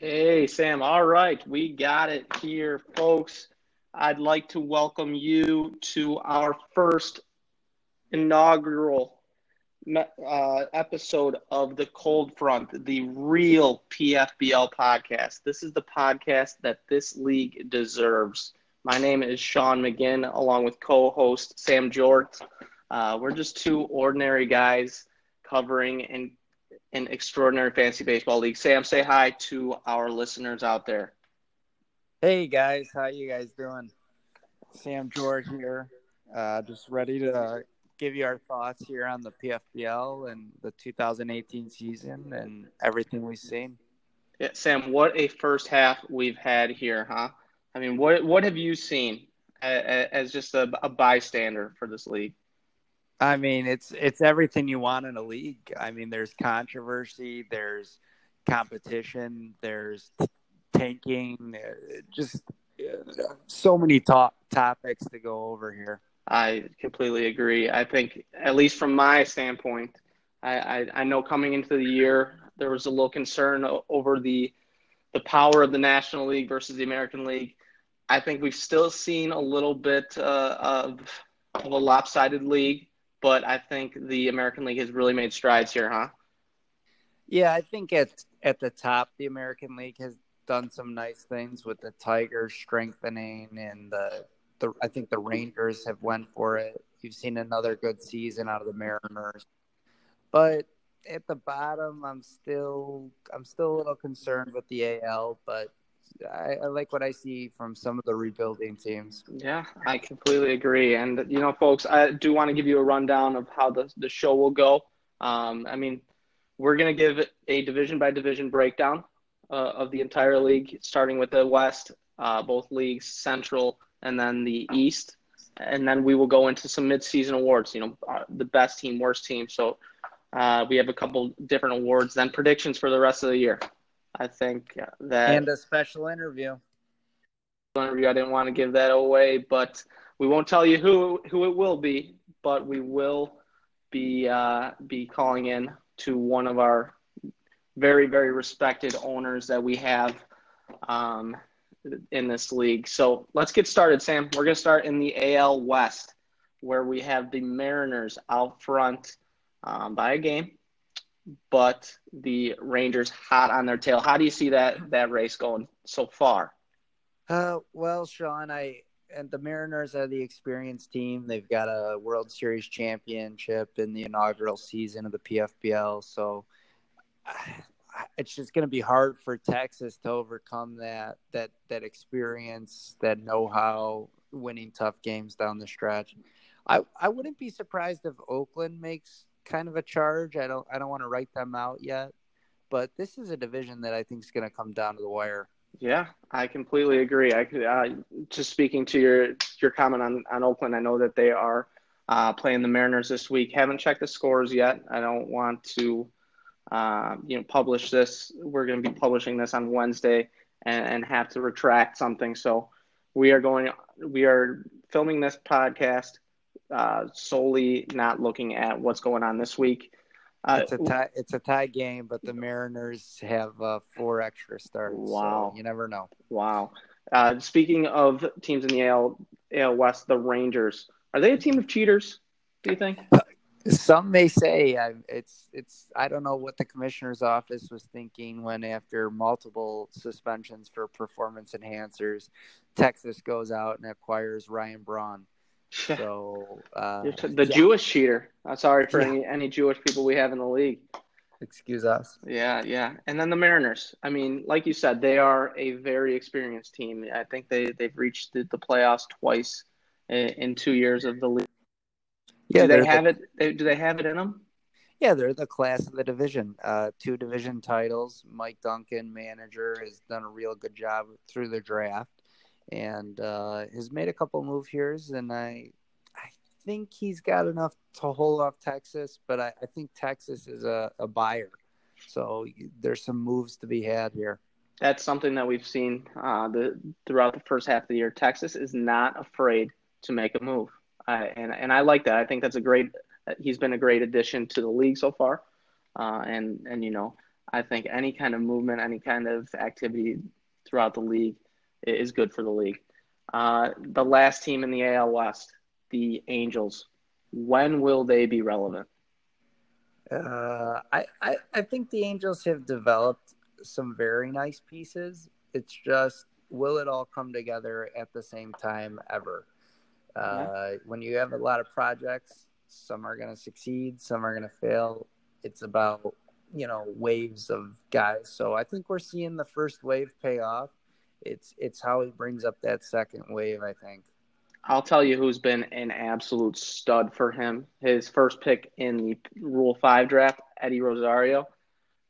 Hey, Sam. All right. We got it here, folks. I'd like to welcome you to our first inaugural uh, episode of the Cold Front, the real PFBL podcast. This is the podcast that this league deserves. My name is Sean McGinn, along with co host Sam George. Uh, we're just two ordinary guys covering and an extraordinary fantasy baseball league. Sam, say hi to our listeners out there. Hey guys, how you guys doing? Sam George here. Uh, just ready to give you our thoughts here on the PFBL and the 2018 season and everything we've seen. Yeah, Sam, what a first half we've had here, huh? I mean, what what have you seen as just a, a bystander for this league? I mean, it's it's everything you want in a league. I mean, there's controversy, there's competition, there's tanking, uh, just uh, so many top topics to go over here. I completely agree. I think, at least from my standpoint, I, I, I know coming into the year there was a little concern over the the power of the National League versus the American League. I think we've still seen a little bit uh, of, of a lopsided league but I think the American League has really made strides here, huh? Yeah, I think at at the top, the American League has done some nice things with the Tigers strengthening, and the the I think the Rangers have went for it. You've seen another good season out of the Mariners, but at the bottom, I'm still I'm still a little concerned with the AL, but I, I, like what I see from some of the rebuilding teams. Yeah, I completely agree. And you know, folks, I do want to give you a rundown of how the the show will go. Um, I mean, we're going to give a division by division breakdown uh, of the entire league, starting with the West, uh, both leagues, Central, and then the East. And then we will go into some midseason awards. You know, uh, the best team, worst team. So uh, we have a couple different awards. Then predictions for the rest of the year. I think that and a special interview. Interview. I didn't want to give that away, but we won't tell you who who it will be. But we will be uh, be calling in to one of our very very respected owners that we have um, in this league. So let's get started, Sam. We're gonna start in the AL West, where we have the Mariners out front um, by a game but the Rangers hot on their tail. How do you see that that race going so far? Uh, well, Sean, I and the Mariners are the experienced team. They've got a World Series championship in the inaugural season of the PFBL, so it's just going to be hard for Texas to overcome that that that experience, that know-how, winning tough games down the stretch. I I wouldn't be surprised if Oakland makes kind of a charge. I don't I don't want to write them out yet, but this is a division that I think is going to come down to the wire. Yeah, I completely agree. I uh, just speaking to your your comment on on Oakland. I know that they are uh, playing the Mariners this week. Haven't checked the scores yet. I don't want to uh, you know publish this. We're going to be publishing this on Wednesday and, and have to retract something. So we are going. We are filming this podcast uh, solely not looking at what's going on this week. Uh, it's a tie. It's a tie game, but the Mariners have uh, four extra starts. Wow, so you never know. Wow. Uh, speaking of teams in the AL, AL West, the Rangers are they a team of cheaters? Do you think? Some may say I, it's it's. I don't know what the commissioner's office was thinking when, after multiple suspensions for performance enhancers, Texas goes out and acquires Ryan Braun. So uh, the yeah. Jewish cheater. I'm sorry for yeah. any any Jewish people we have in the league. Excuse us. Yeah, yeah. And then the Mariners. I mean, like you said, they are a very experienced team. I think they they've reached the, the playoffs twice in, in, two years of the league. Yeah, do they have the, it? Do they have it in them? Yeah, they're the class of the division. Uh, two division titles. Mike Duncan, manager, has done a real good job through the draft and uh, has made a couple move here's, and I I think he's got enough to hold off Texas, but I, I think Texas is a, a buyer, so there's some moves to be had here. That's something that we've seen uh, the throughout the first half of the year. Texas is not afraid to make a move, uh, and and I like that. I think that's a great. He's been a great addition to the league so far, uh, and and you know I think any kind of movement, any kind of activity throughout the league is good for the league. Uh, the last team in the AL West, the Angels, when will they be relevant? Uh, I, I, I think the Angels have developed some very nice pieces. It's just, will it all come together at the same time ever? Uh, when you have a lot of projects, some are going to succeed, some are going to fail. It's about, you know, waves of guys. So I think we're seeing the first wave pay off. It's it's how he brings up that second wave, I think. I'll tell you who's been an absolute stud for him. His first pick in the Rule 5 draft, Eddie Rosario.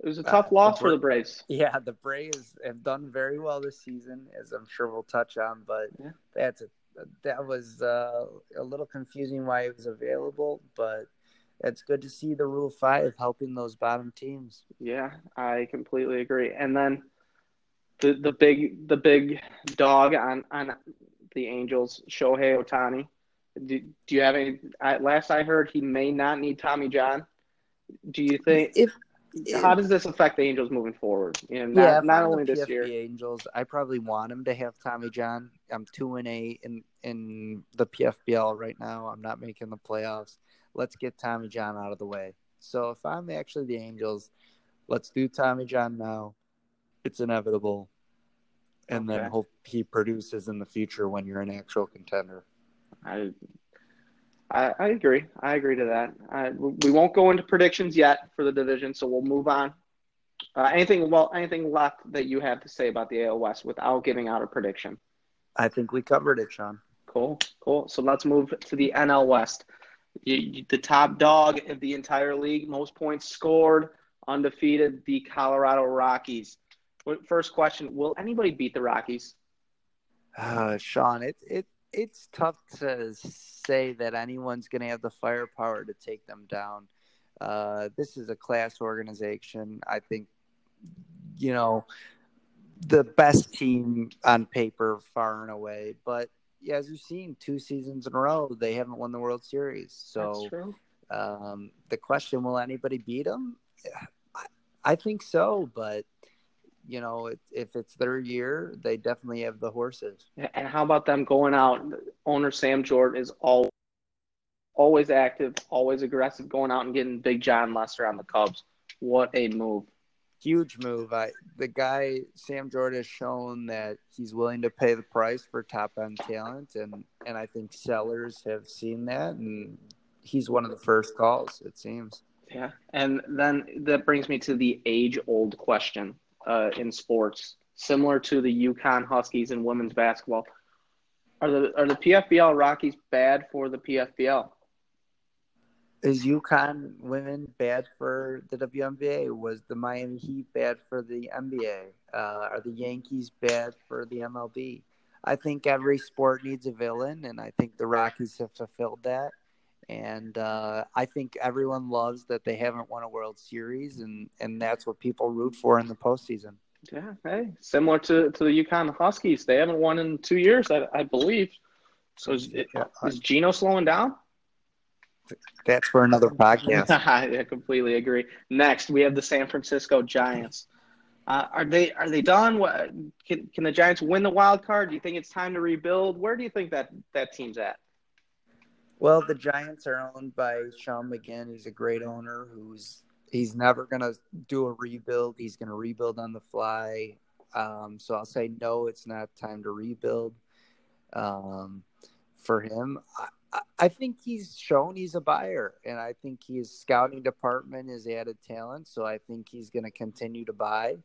It was a tough uh, loss the Bra- for the Braves. Yeah, the Braves have done very well this season, as I'm sure we'll touch on. But yeah. that's a, that was uh, a little confusing why it was available, but it's good to see the Rule Five helping those bottom teams. Yeah, I completely agree. And then the the big the big dog on on the Angels, Shohei Ohtani. Do, do you have any? last I heard, he may not need Tommy John. Do you think? If, if how does this affect the Angels moving forward? You know, not, yeah, not only this PFB year. Angels, I probably want him to have Tommy John. I'm two and eight in in the PFBL right now. I'm not making the playoffs. Let's get Tommy John out of the way. So if I'm actually the Angels, let's do Tommy John now. It's inevitable and okay. then hope he produces in the future when you're an actual contender. I, I, I agree. I agree to that. I, we won't go into predictions yet for the division, so we'll move on. Uh, anything well, anything left that you have to say about the AL West without giving out a prediction? I think we covered it, Sean. Cool, cool. So let's move to the NL West. You, you, the top dog of the entire league, most points scored, undefeated, the Colorado Rockies. First question: Will anybody beat the Rockies? Uh, Sean, it it it's tough to say that anyone's going to have the firepower to take them down. Uh, this is a class organization. I think, you know, the best team on paper, far and away. But yeah, as you've seen, two seasons in a row, they haven't won the World Series. So, um, the question: Will anybody beat them? I, I think so, but you know, it, if it's their year, they definitely have the horses. And how about them going out? Owner Sam Jordan is all, always active, always aggressive, going out and getting Big Jon Lester on the Cubs. What a move! Huge move. I the guy Sam Jordan has shown that he's willing to pay the price for top end talent, and and I think sellers have seen that, and he's one of the first calls. It seems. Yeah, and then that brings me to the age old question uh, in sports, similar to the UConn Huskies in women's basketball. Are the are the PFBL Rockies bad for the PFBL? Is UConn women bad for the WNBA? Was the Miami Heat bad for the NBA? Uh, are the Yankees bad for the MLB? I think every sport needs a villain, and I think the Rockies have fulfilled that. And uh, I think everyone loves that they haven't won a World Series, and, and that's what people root for in the postseason. Yeah, hey, similar to, to the UConn Huskies, they haven't won in two years, I, I believe. So is, yeah. is Geno slowing down? That's for another podcast. I completely agree. Next, we have the San Francisco Giants. Uh, are they are they done? What, can, can the Giants win the wild card? Do you think it's time to rebuild? Where do you think that that team's at? Well, the Giants are owned by Sean McGinn. He's a great owner who's he's never gonna do a rebuild. He's gonna rebuild on the fly. Um, so I'll say no. It's not time to rebuild. Um, for him, I, I think he's shown he's a buyer, and I think his scouting department has added talent. So I think he's going to continue to buy.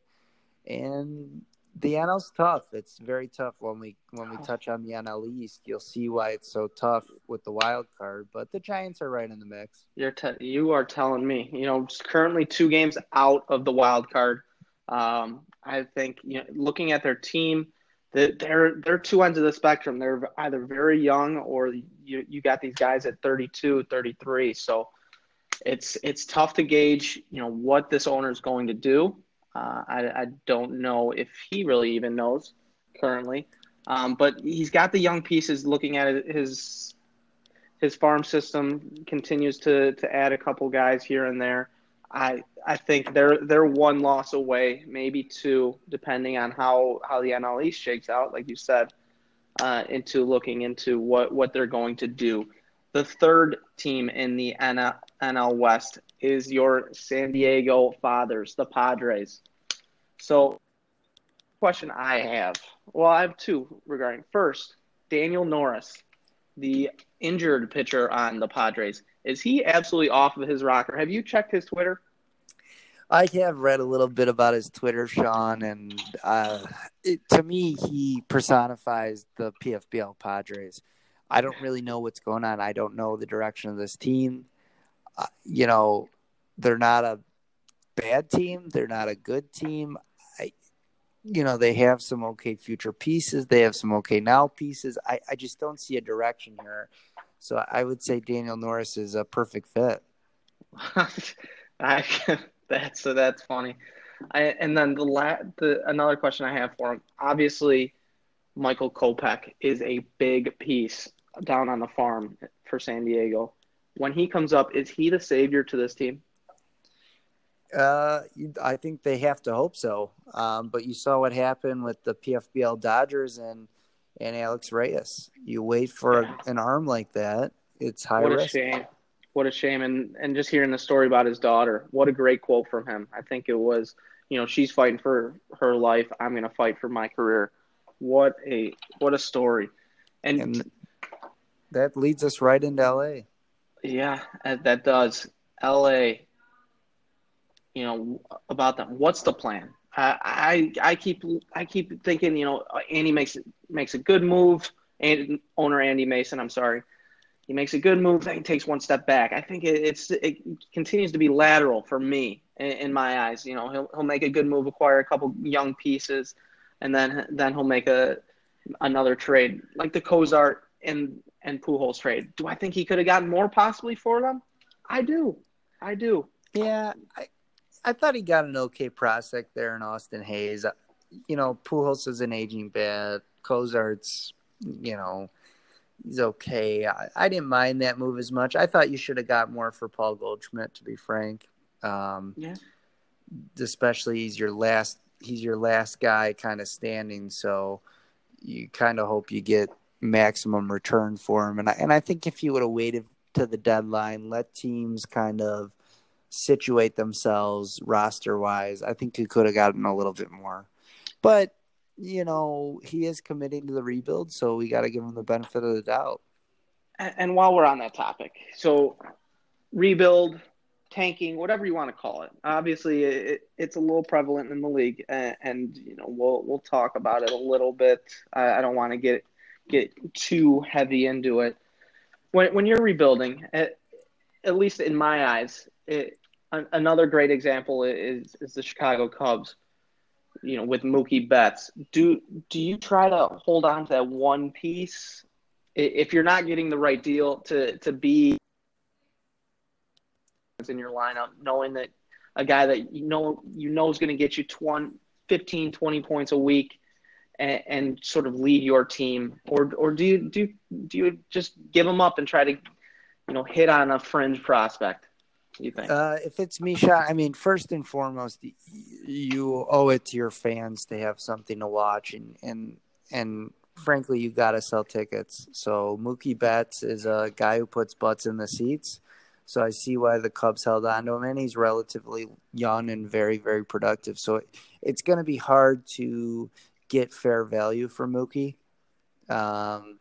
And the NL's tough. It's very tough when we when we touch on the NL East. You'll see why it's so tough with the wild card. But the Giants are right in the mix. You're te- you are telling me. You know, currently two games out of the wild card. Um, I think you know, looking at their team, that they're they're two ends of the spectrum. They're either very young or you you got these guys at 32, 33. So it's it's tough to gauge. You know what this owner is going to do. Uh, I, I, don't know if he really even knows currently, um, but he's got the young pieces. Looking at his his farm system, continues to to add a couple guys here and there. I I think they're they're one loss away, maybe two, depending on how how the NL East shakes out. Like you said, uh, into looking into what what they're going to do. The third team in the NL, NL West is your San Diego Fathers, the Padres. So, question I have, well, I have two regarding. First, Daniel Norris, the injured pitcher on the Padres, is he absolutely off of his rocker? Have you checked his Twitter? I have read a little bit about his Twitter, Sean, and uh, it, to me, he personifies the PFBL Padres. I don't really know what's going on. I don't know the direction of this team. Uh, you know, they're not a bad team. They're not a good team. I, you know, they have some okay future pieces. They have some okay now pieces. I, I just don't see a direction here. So I would say Daniel Norris is a perfect fit. I that's so that's funny. I, and then the, la- the another question I have for him. Obviously, Michael Kopech is a big piece down on the farm for San Diego. When he comes up, is he the savior to this team? Uh, I think they have to hope so. Um, but you saw what happened with the PFBL Dodgers and and Alex Reyes. You wait for yeah. a, an arm like that, it's high what risk. a shame. What a shame. And and just hearing the story about his daughter, what a great quote from him. I think it was, you know, she's fighting for her life. I'm going to fight for my career. What a what a story. And, and that leads us right into LA. Yeah, that does. LA you know about them. What's the plan? I, I I keep I keep thinking you know Andy makes makes a good move. And owner Andy Mason, I'm sorry, he makes a good move. Then he takes one step back. I think it, it's it continues to be lateral for me in, in, my eyes. You know, he'll he'll make a good move, acquire a couple young pieces, and then then he'll make a another trade like the Cozart and and Pujols trade. Do I think he could have gotten more possibly for them? I do, I do. Yeah, I, I thought he got an okay prospect there in Austin Hays. You know, Pujols is an aging bat. Cozart's, you know, he's okay. I, I, didn't mind that move as much. I thought you should have got more for Paul Goldschmidt, to be frank. Um, yeah. Especially he's your last. He's your last guy, kind of standing. So you kind of hope you get maximum return for him. And I and I think if you would have waited to the deadline, let teams kind of situate themselves roster wise, I think he could have gotten a little bit more. But, you know, he is committing to the rebuild, so we got to give him the benefit of the doubt. And, and while we're on that topic, so rebuild, tanking, whatever you want to call it. Obviously, it, it's a little prevalent in the league, and, and, you know we'll we'll talk about it a little bit. I, I don't want to get get too heavy into it. When when you're rebuilding, at, at least in my eyes, it, another great example is is the Chicago Cubs. You know, with Mookie Betts, do do you try to hold on to that one piece if you're not getting the right deal to to be in your lineup, knowing that a guy that you know you know is going to get you 20, 15, 20 points a week, and, and, sort of lead your team, or or do you do do you just give them up and try to you know hit on a fringe prospect? You think? Uh, if it's Misha, I mean, first and foremost, you owe it to your fans to have something to watch, and and and frankly, you got to sell tickets. So Mookie Betts is a guy who puts butts in the seats. So I see why the Cubs held on to him, and he's relatively young and very, very productive. So it's going to be hard to get fair value for Mookie. Um,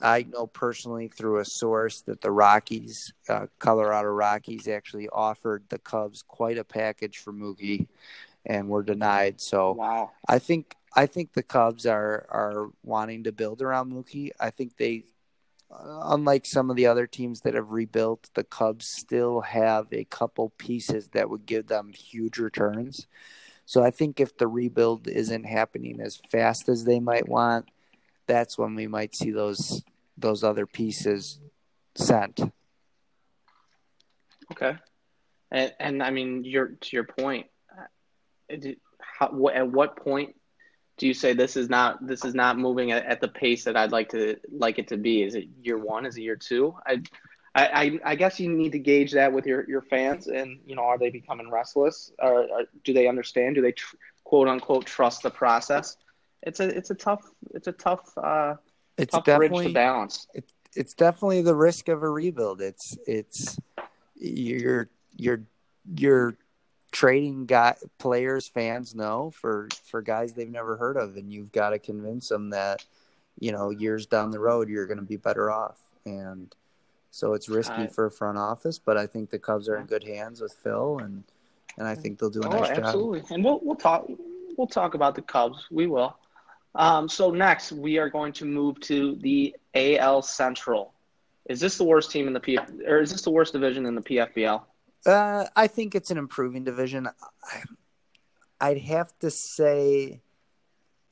I know personally through a source that the Rockies, uh, Colorado Rockies, actually offered the Cubs quite a package for Mookie, and were denied. So wow. I think I think the Cubs are are wanting to build around Mookie. I think they, uh, unlike some of the other teams that have rebuilt, the Cubs still have a couple pieces that would give them huge returns. So I think if the rebuild isn't happening as fast as they might want that's when we might see those those other pieces sent. Okay, and and I mean, your to your point, uh, how, at what point do you say this is not this is not moving at, at, the pace that I'd like to like it to be? Is it year one? Is it year two? I I, I, guess you need to gauge that with your, your fans, and you know, are they becoming restless, or, or do they understand? Do they tr- quote unquote trust the process? It's a it's a tough it's a tough uh, It's tough bridge to balance. it, it's definitely the risk of a rebuild. It's it's you're you're you're trading guy players fans know for for guys they've never heard of, and you've got to convince them that you know years down the road you're going to be better off. And so it's risky I- for a front office, but I think the Cubs are in good hands with Phil, and and I think they'll do a Oh, nice job. absolutely. And we'll we'll talk we'll talk about the Cubs. We will. Um, so next we are going to move to the AL Central. Is this the worst team in the P or is this the worst division in the PFBL? Uh, I think it's an improving division. I'd have to say,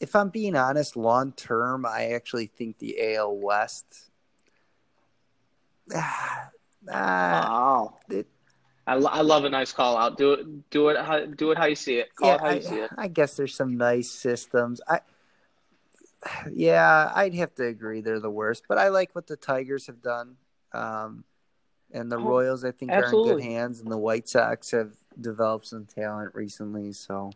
if I'm being honest, long term, I actually think the AL West. Ah, Wow. it- I, lo- I love a nice call out. Do it do it how do it how you see it. Call yeah, it how I, see it. I guess there's some nice systems. I, yeah, I'd have to agree they're the worst, but I like what the Tigers have done. Um, and the Oh, Royals, I think, are in good hands, and the White Sox have developed some talent recently. So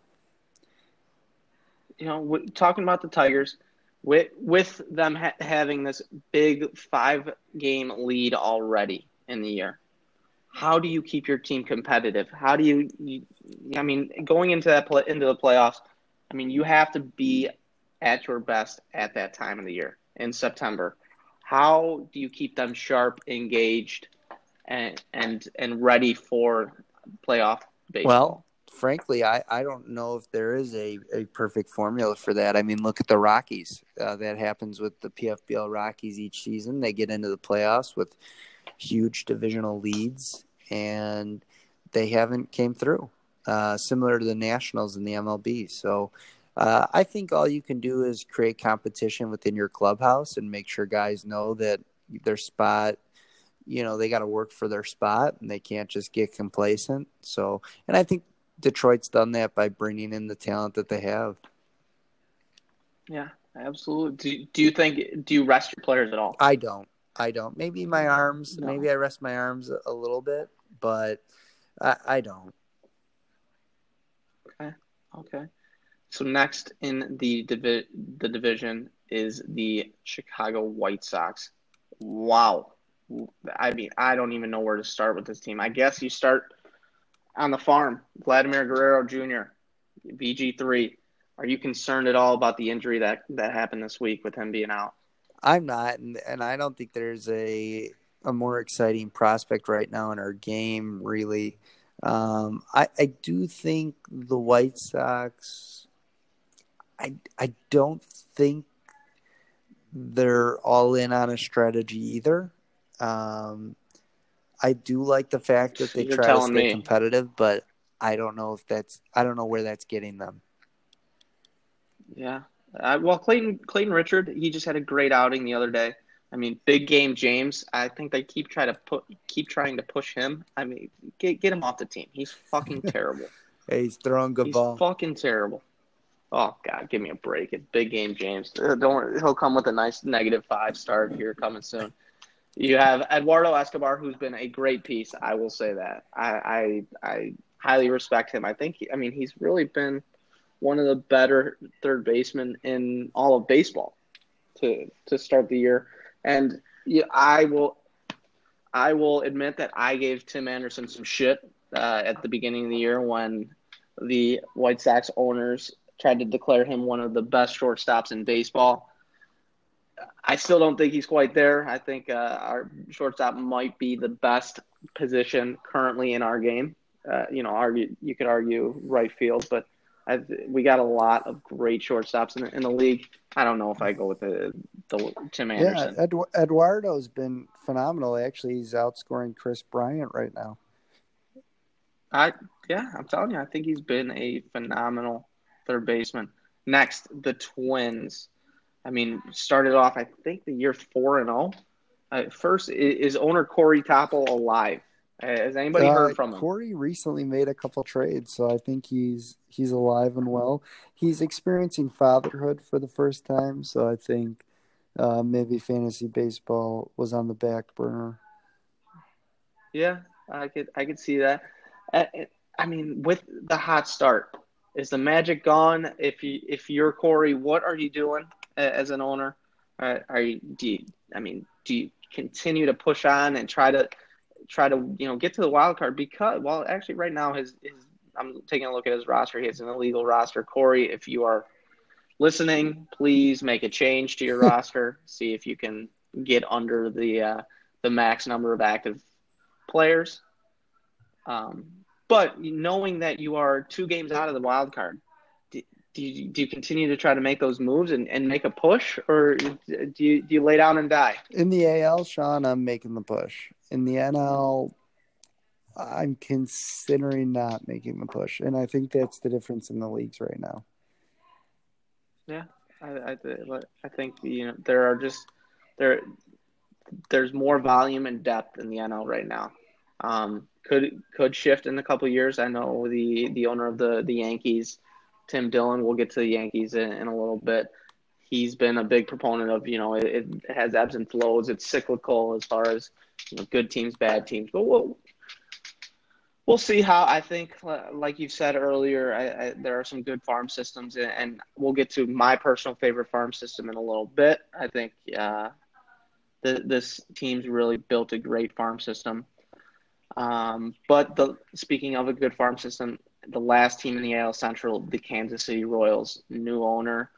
you know, w- talking about the Tigers, with with them ha- having this big five game lead already in the year, how do you keep your team competitive? How do you, you I mean, going into that play, into the playoffs, I mean, you have to be at your best at that time of the year in September. How do you keep them sharp, engaged, and and and ready for playoff baseball? Well, frankly, I, I don't know if there is a, a perfect formula for that. I mean, look at the Rockies. Uh, that happens with the PFBL Rockies each season. They get into the playoffs with huge divisional leads, and they haven't came through. Uh, similar to the Nationals in the MLB. So uh, I think all you can do is create competition within your clubhouse and make sure guys know that their spot you know they got to work for their spot and they can't just get complacent so and i think detroit's done that by bringing in the talent that they have yeah, absolutely. Do do you think do you rest your players at all? i don't i don't maybe my arms No. maybe i rest my arms a, a little bit but i, I don't Okay. Okay. So next in the divi- the division is the Chicago White Sox. Wow. I mean, I don't even know where to start with this team. I guess you start on the farm. Vladimir Guerrero Jr., VG3. Are you concerned at all about the injury that, that happened this week with him being out? i'm not and, and i don't think there's a a more exciting prospect right now in our game really um i i do think the white sox i i don't think they're all in on a strategy either. Um, I do like the fact that they You're try to stay me. competitive, but I don't know if that's I don't know where that's getting them. Yeah. Uh, well, Clayton Clayton Richard, he just had a great outing the other day. I mean, big game James. I think they keep trying to put keep trying to push him. I mean, get get him off the team. He's fucking terrible. Hey, he's throwing good He's ball. fucking terrible. Oh God, give me a break. It's big game James. Uh, Don't he'll come with a nice negative five star here coming soon. You have Eduardo Escobar, who's been a great piece. I will say that. I I, I highly respect him. I think. He, I mean, he's really been one of the better third basemen in all of baseball to to start the year. And yeah, I will I will admit that I gave Tim Anderson some shit uh, at the beginning of the year when the White Sox owners tried to declare him one of the best shortstops in baseball. I still don't think he's quite there. I think uh, our shortstop might be the best position currently in our game. Uh, you know, argue you could argue right field, but I, we got a lot of great shortstops in the, in the league. I don't know if I go with the, the Tim Yeah, Anderson. Edu- Eduardo's been phenomenal. Actually, he's outscoring Kris Bryant right now. I yeah, I'm telling you, I think he's been a phenomenal third baseman. Next, the Twins. I mean, started off I think the year four and zero. Uh, first, i- is owner Corey Topple alive? Uh, Has anybody Uh, heard from him? Corey recently made a couple trades, so I think he's he's alive and well. He's experiencing fatherhood for the first time, so I think uh, maybe fantasy baseball was on the back burner. Yeah, I could I could see that. I mean, with the hot start, is the magic gone? If you if you're Corey, what are you doing as an owner? Are you do you, I mean do you continue to push on and try to try to you know get to the wild card because well actually right now his his I'm taking a look at his roster. He has an illegal roster. Corey, if you are listening, please make a change to your roster. See if you can get under the uh, the max number of active players. Um, but knowing that you are two games out of the wild card, do, do, you, do you continue to try to make those moves and, and make a push, or do you, do you lay down and die? In the AL, Sean, I'm making the push. In the NL, I'm considering not making the push, and I think that's the difference in the leagues right now. Yeah, I, I, I think you know there are just there there's more volume and depth in the NL right now. Um, could could shift in a couple years. I know the the owner of the the Yankees, Tim Dillon. We'll get to the Yankees in, in a little bit. He's been a big proponent of you know it, it has ebbs and flows. It's cyclical as far as you know, good teams, bad teams. But we'll we'll see how. I think, like you said earlier, I, I, there are some good farm systems, and, we'll get to my personal favorite farm system in a little bit. I think uh, the, this team's really built a great farm system. Um, but the speaking of a good farm system, the last team in the AL Central, the Kansas City Royals, new owner,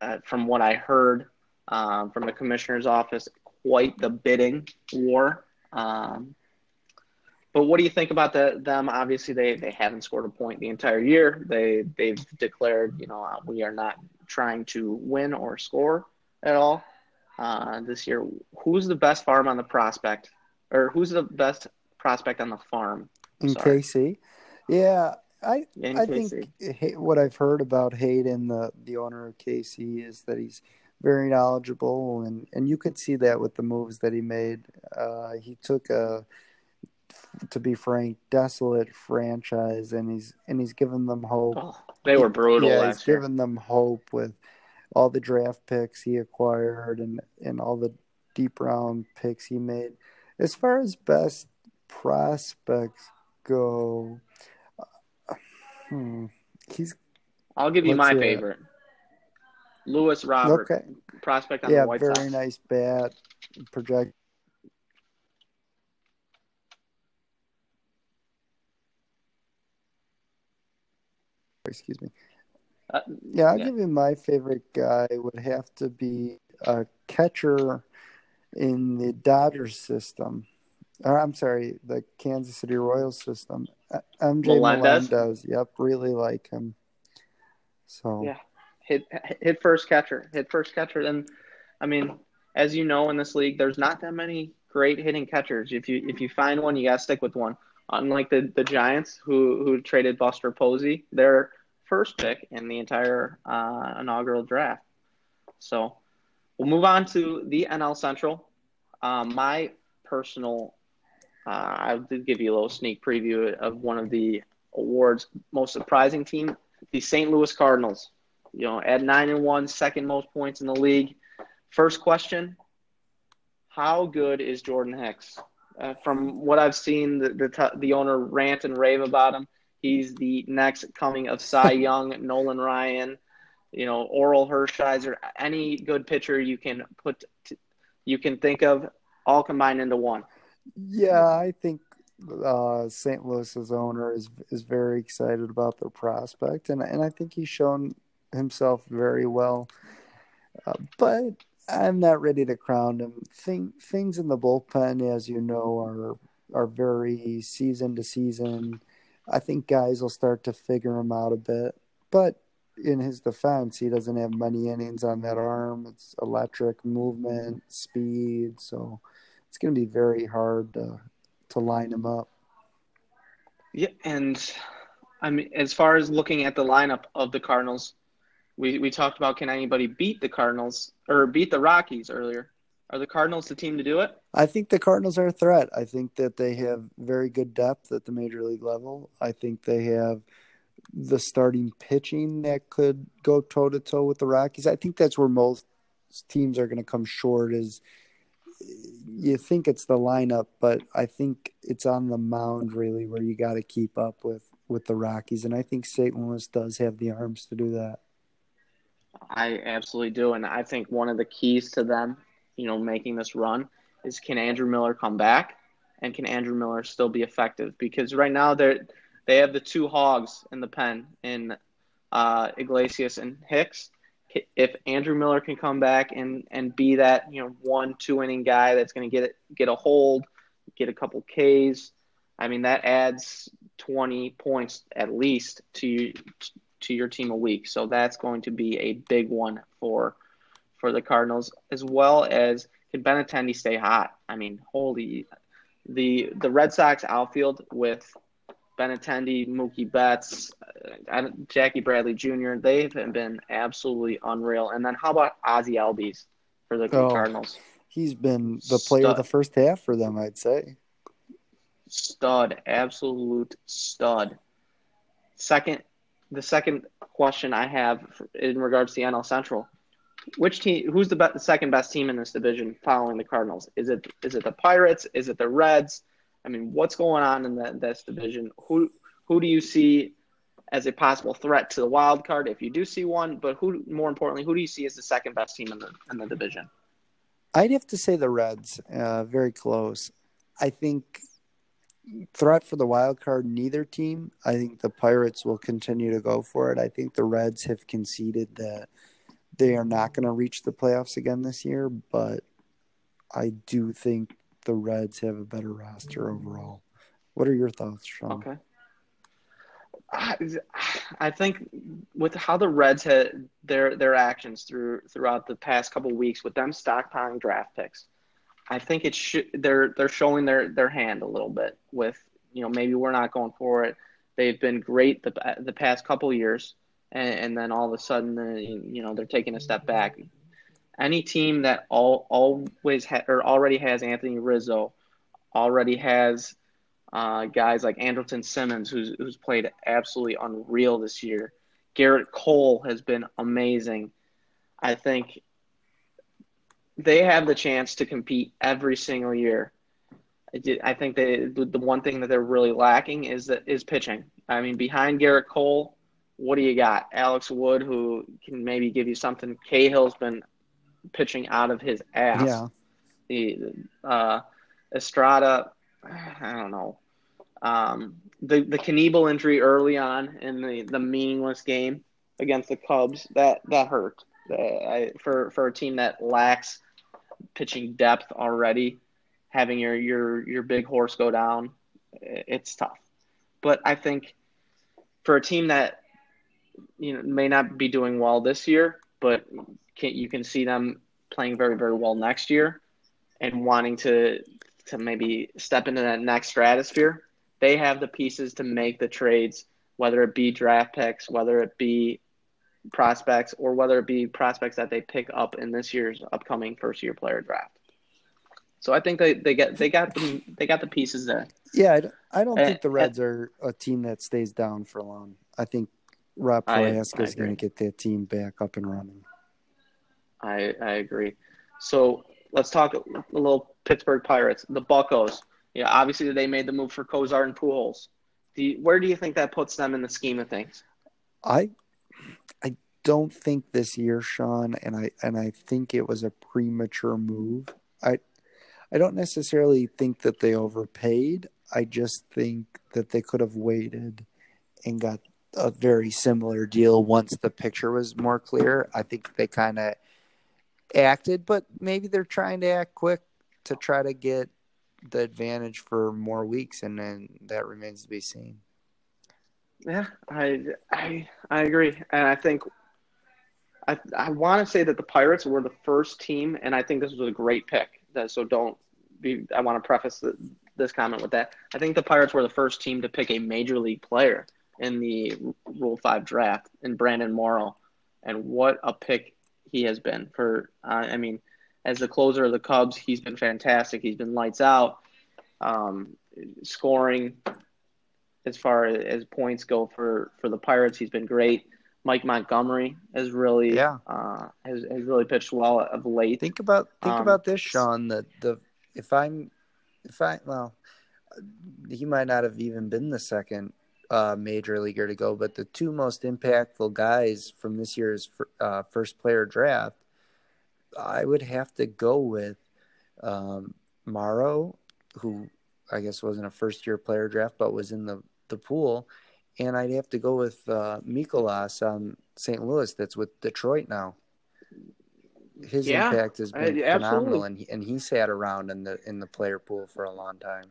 uh, from what I heard um, from the commissioner's office, quite the bidding war. Um, but what do you think about the, them? Obviously, they, they haven't scored a point the entire year. They they've declared, you know, we are not trying to win or score at all uh, this year. Who's the best farm on the prospect or who's the best prospect on the farm? In Sorry. KC, yeah, I In I KC. think what I've heard about Hayden, the the owner of KC, is that he's very knowledgeable, and and you could see that with the moves that he made. Uh, he took a, to be frank, desolate franchise, and he's and he's given them hope. Oh, they were brutal. Yeah, he's year. given them hope with all the draft picks he acquired and and all the deep round picks he made. As far as best prospects go, uh, hmm, he's. I'll give you my favorite. Luis Robert, okay. prospect on yeah, the White Sox. Yeah, very nice bat. Project. Excuse me. Uh, yeah, I'll yeah. give you my favorite guy. Would have to be a catcher in the Dodgers system. Or, I'm sorry, the Kansas City Royals system. MJ Melendez. Melendez. Yep, really like him. So yeah, hit hit first catcher, hit first catcher. And I mean, as you know, in this league, there's not that many great hitting catchers. If you if you find one, you gotta stick with one. Unlike the the Giants, who who traded Buster Posey, their first pick in the entire uh, inaugural draft. So We'll move on to the NL Central. Um, my personal, uh, I did give you a little sneak preview of one of the awards. Most surprising team, the St. Louis Cardinals. You know, at nine and one, second most points in the league. First question: How good is Jordan Hicks? Uh, from what I've seen, the, the the owner rant and rave about him. He's the next coming of Cy Young, Nolan Ryan you know, Orel Hershiser, any good pitcher you can put, you can think of, all combined into one. Yeah, I think uh, St. Louis's owner is is very excited about their prospect, and and I think he's shown himself very well. Uh, but I'm not ready to crown him. Thing, things in the bullpen, as you know, are are very season to season. I think guys will start to figure him out a bit, but in his defense, he doesn't have many innings on that arm. It's electric movement, speed, so it's going to be very hard to to line him up. Yeah, and I mean, as far as looking at the lineup of the Cardinals, we we talked about can anybody beat the Cardinals or beat the Rockies earlier? Are the Cardinals the team to do it? I think the Cardinals are a threat. I think that they have very good depth at the major league level. I think they have the starting pitching that could go toe to toe with the Rockies. I think that's where most teams are going to come short is you think it's the lineup, but I think it's on the mound really where you got to keep up with with the Rockies, and I think St. Louis does have the arms to do that. I absolutely do, and I think one of the keys to them, you know, making this run is can Andrew Miller come back, and can Andrew Miller still be effective? Because right now they're they have the two hogs in the pen in uh, Iglesias and Hicks. If Andrew Miller can come back and, and be that you know one two inning guy that's going to get it, get a hold, get a couple Ks, I mean that adds 20 points at least to to your team a week. So that's going to be a big one for for the Cardinals, as well as can Benintendi stay hot? I mean, holy the the Red Sox outfield with Benintendi, Mookie Betts, uh, Jackie Bradley Jr. They've been absolutely unreal. And then how about Ozzie Albies for the oh, Cardinals? He's been the player Stud. of the first half for them, I'd say stud, absolute stud. Second, the second question I have in regards to the NL Central, which team? Who's the, be- the second best team in this division following the Cardinals? Is it is it the Pirates? Is it the Reds? I mean, what's going on in that this division? Who who do you see as a possible threat to the wild card if you do see one? But who, more importantly, who do you see as the second best team in the in the division? I'd have to say the Reds. Uh, very close. I think threat for the wild card, neither team. I think the Pirates will continue to go for it. I think the Reds have conceded that they are not going to reach the playoffs again this year, but I do think the Reds have a better roster overall. What are your thoughts, Sean? Okay. I, think with how the Reds had their their actions through throughout the past couple weeks with them stockpiling draft picks, I think it should they're they're showing their their hand a little bit with you know maybe we're not going for it. They've been great the the past couple years, and, and then all of a sudden uh, you know they're taking a step back. Any team that all always ha- or already has Anthony Rizzo, already has uh, guys like Andrelton Simmons, who's who's played absolutely unreal this year. Gerrit Cole has been amazing. I think they have the chance to compete every single year. I think they the one thing that they're really lacking is that is pitching. I mean, behind Gerrit Cole, what do you got? Alex Wood, who can maybe give you something. Cahill's been pitching out of his ass. Yeah. The uh, Estrada, I don't know. Um, the the Knebel injury early on in the, the meaningless game against the Cubs that that hurt. Uh, I, for for a team that lacks pitching depth already, having your your your big horse go down, it's tough. But I think for a team that you know may not be doing well this year, but can, you can see them playing very very well next year, and wanting to to maybe step into that next stratosphere. They have the pieces to make the trades, whether it be draft picks, whether it be prospects or whether it be prospects that they pick up in this year's upcoming first year player draft. So I think they, they get they got the they got the pieces there. Yeah, I don't, I don't and, think the eh, Reds and, are a team that stays down for long. I think Rob Prohaska is going to get that team back up and running. I I agree. So let's talk a little Pittsburgh Pirates, the Buccos. Yeah, obviously they made the move for Cozart and Pujols. Do you, where do you think that puts them in the scheme of things? I I don't think this year, Sean, and I and I think it was a premature move. I I don't necessarily think that they overpaid. I just think that they could have waited and got a very similar deal once the picture was more clear. I think they kind of acted, but maybe they're trying to act quick to try to get the advantage for more weeks, and then that remains to be seen. Yeah, I I I agree, and I think I, I want to say that the Pirates were the first team, and I think this was a great pick. So don't be. I want to preface the, this comment with that. I think the Pirates were the first team to pick a major league player in the Rule Five draft in Brandon Morrow, and what a pick he has been for. Uh, I mean, as the closer of the Cubs, he's been fantastic. He's been lights out, um, scoring as far as points go for for the Pirates. He's been great. Mike Montgomery has really yeah. uh, has, has really pitched well of late. Think about think um, about this, Sean. That the if I'm, if I well, he might not have even been the second uh, major leaguer to go, but the two most impactful guys from this year's uh, first player draft, I would have to go with um, Morrow, who I guess wasn't a first year player draft, but was in the, the pool. And I'd have to go with uh, Mikolas on St. Louis, that's with Detroit now. His yeah, impact has been I, phenomenal, and he, and he sat around in the in the player pool for a long time.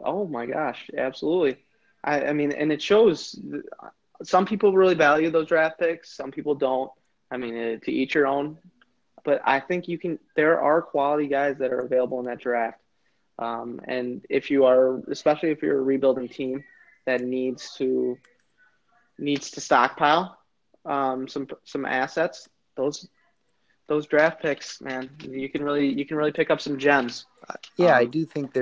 Oh my gosh, absolutely. I, I mean, and it shows. Some people really value those draft picks. Some people don't. I mean, uh, to each your own. But I think you can. There are quality guys that are available in that draft. Um, and if you are, especially if you're a rebuilding team that needs to needs to stockpile um, some some assets, those those draft picks, man, you can really you can really pick up some gems. Yeah, um, I do think